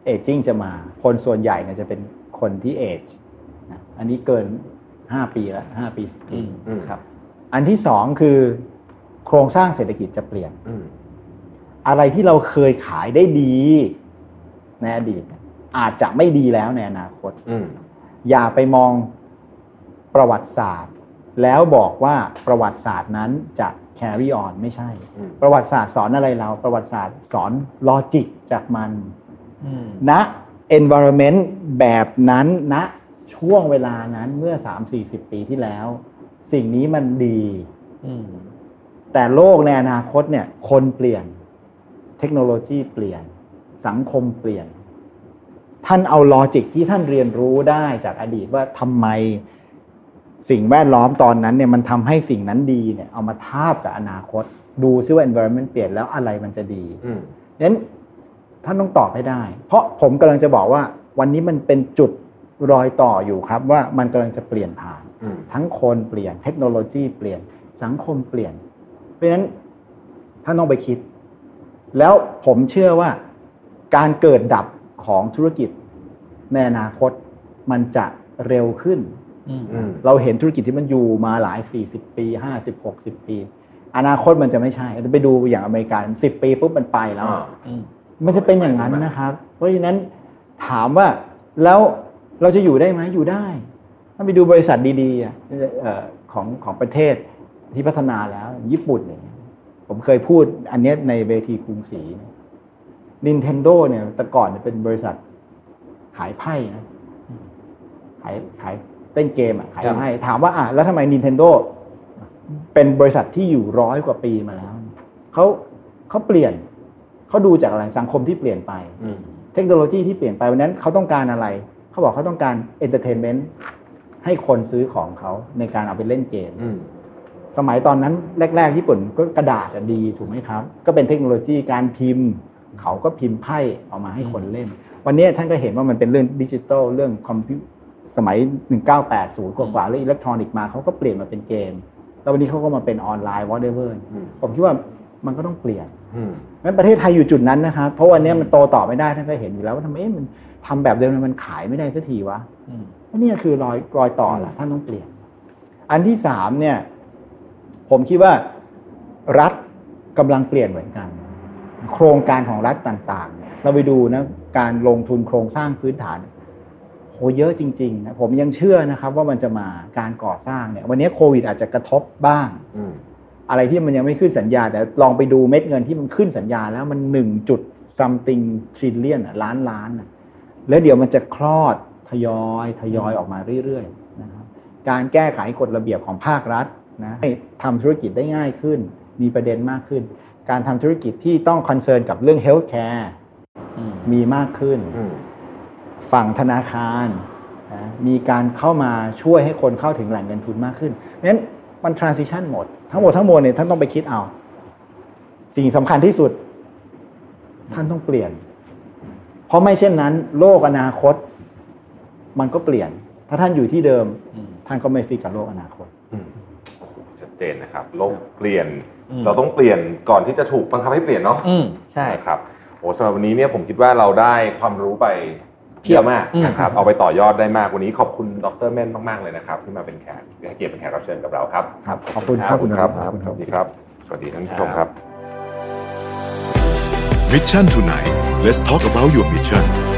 เอจิ้งจะมา คนส่วนใหญ่เนี่ยจะเป็นคนที่เอจนะอันนี้เกิน 5 ปีแล้ว5ปี10ปีอืมอืมครับ อันที่สองคือ โครงสร้างเศรษฐกิจจะเปลี่ยนอืมอะไรที่เราเคยขายได้ดีในอดีตเนี่ยอาจจะไม่ดีแล้วในอนาคตอืมอย่าไปมองประวัติศาสตร์ แล้วบอกว่าประวัติศาสตร์นั้นจะ carry on ไม่ใช่อืมประวัติศาสตร์สอนอะไรเรา ประวัติศาสตร์สอนลอจิกจากมันอืม ณ environment แบบนั้นณช่วงเวลานั้นเมื่อ3-40ปีที่แล้ว สิ่งนี้มันดีอืมแต่โลกในอนาคตเนี่ย คนเปลี่ยน เทคโนโลยีเปลี่ยน สังคมเปลี่ยน ท่านเอาลอจิกที่ท่านเรียนรู้ได้จากอดีตว่าทำไมสิ่งแวดล้อมตอนนั้นเนี่ยมันทำให้สิ่งนั้นดีเนี่ย เอามาทาบกับอนาคต ดูซิว่า environment เปลี่ยนแล้วอะไรมันจะดีอืมงั้น ท่านต้องตอบให้ได้ เพราะผมกำลังจะบอกว่า วันนี้มันเป็นจุดรอยต่ออยู่ครับ ว่ามันกำลังจะเปลี่ยนผ่านอืมทั้งคนเปลี่ยนเทคโนโลยีเปลี่ยนสังคมเปลี่ยน เพราะฉะนั้นท่านต้องไปคิด แล้วผมเชื่อว่าการเกิดดับของธุรกิจในอนาคตมันจะเร็วขึ้นอืมอืมเราเห็นธุรกิจที่มันอยู่มาหลาย 40 ปี 50 60 ปี อนาคตมันจะไม่ใช่ไปดูอย่างอเมริกา10 ปีปุ๊บมันไปแล้วอ่าอื มมันจะเป็นอย่างนั้นนะครับ เพราะฉะนั้นถามว่าแล้วเราจะอยู่ได้ไหมอยู่ได้ถ้าไปดูบริษัทดีๆอะเอ่อของของประเทศที่พัฒนาแล้ว ญี่ปุ่นอย่างเงี้ยผมเคยพูดอันเนี้ยในเวทีกรุงศรี Nintendo เนี่ยแต่ก่อนเนี่ยเป็นบริษัทขายไพ่นะขายขายเต้นเกมอะขายไพ่ถามว่าอะแล้วทำไม Nintendo เป็นบริษัทที่อยู่ร้อยกว่าปีมาแล้วเขาเขาเปลี่ยน เขาดูจากอะไรสังคมที่เปลี่ยนไปอืมเทคโนโลยีที่เปลี่ยนไปวันนั้นเขาต้องการอะไร เขาบอกเขาต้องการ entertainment ให้คนซื้อของเขาในการเอาไปเล่นเกมอืมสมัยตอนนั้นแรก ๆ ญี่ปุ่นก็กระดาษอะดีถูกไหมครับ ก็เป็นเทคโนโลยีการพิมพ์ เขาก็พิมพ์ไพ่ออกมาให้คนเล่น วันนี้ท่านก็เห็นว่ามันเป็นเรื่องดิจิทัลเรื่องคอมพิวสมัย 1980 กว่าๆแล้วอิเล็กทรอนิกส์มาเขาก็เปลี่ยนมาเป็นเกม แล้ววันนี้เขาก็มาเป็นออนไลน์ whatever อืมผมคิดว่ามันก็ต้องเปลี่ยนอืม งั้นประเทศไทยอยู่จุดนั้นนะครับ เพราะวันนี้มันโตต่อไม่ได้ท่านก็เห็นอยู่แล้วว่าทำไมเอ๊ะมันทำแบบเดิมมันขายไม่ได้สักทีวะอืมอันนี้คือรอยรอยต่อละท่านต้องเปลี่ยน อันที่สามเนี่ย ผมคิดว่ารัฐกำลังเปลี่ยนเหมือนกัน โครงการของรัฐต่างๆเนี่ยเราไปดูนะการลงทุนโครงสร้างพื้นฐานโหเยอะจริงๆนะผมยังเชื่อนะครับ ว่ามันจะมาการก่อสร้างเนี่ย วันนี้โควิดอาจจะกระทบบ้าง อืมอะไรที่มันยังไม่ขึ้นสัญญา แต่ลองไปดูเม็ดเงินที่มันขึ้นสัญญาแล้วมันหนึ่งจุด something trillion อะล้านล้านอะแล้วเดี๋ยวมันจะคลอดทยอยทยอยออกมาเรื่อยๆนะครับการแก้ไขกฎระเบียบของภาครัฐนะให้ทำธุรกิจได้ง่ายขึ้น มีประเด็นมากขึ้น การทำธุรกิจที่ต้องคอนเซิร์นกับเรื่อง healthcare อืมมีมากขึ้นอืมฝั่งธนาคารนะมีการเข้ามาช่วยให้คนเข้าถึงแหล่งเงินทุนมากขึ้นเพราะฉะนั้น มัน transition หมด ทั้งหมดทั้งมวลเนี่ยท่านต้องไปคิดเอา สิ่งสำคัญที่สุด ท่านต้องเปลี่ยน เพราะไม่เช่นนั้น โลกอนาคต มันก็เปลี่ยน ถ้าท่านอยู่ที่เดิมอืมท่านก็ไม่ฟิกกับโลกอนาคตอืมโอ้โหชัดเจนนะครับ โลกเปลี่ยนอืมเราต้องเปลี่ยนก่อนที่จะถูกบังคับให้เปลี่ยนเนาะอืมใช่นะครับโอ้สำหรับวันนี้เนี่ยผมคิดว่าเราได้ความรู้ไป เพียบเยอะมากอืมนะครับเอาไปต่อยอดได้มากวันนี้ขอบคุณดรเม่นมากๆเลยนะครับ ที่มาเป็นแขกให้เกียรติเป็นแขกรับเชิญกับเราครับครับขอบคุณครับขอบคุณครับขอบคุณสครับวัสดีครับ สวัสดีท่านผู้ชมครับ Mission tonight let's talk about your mission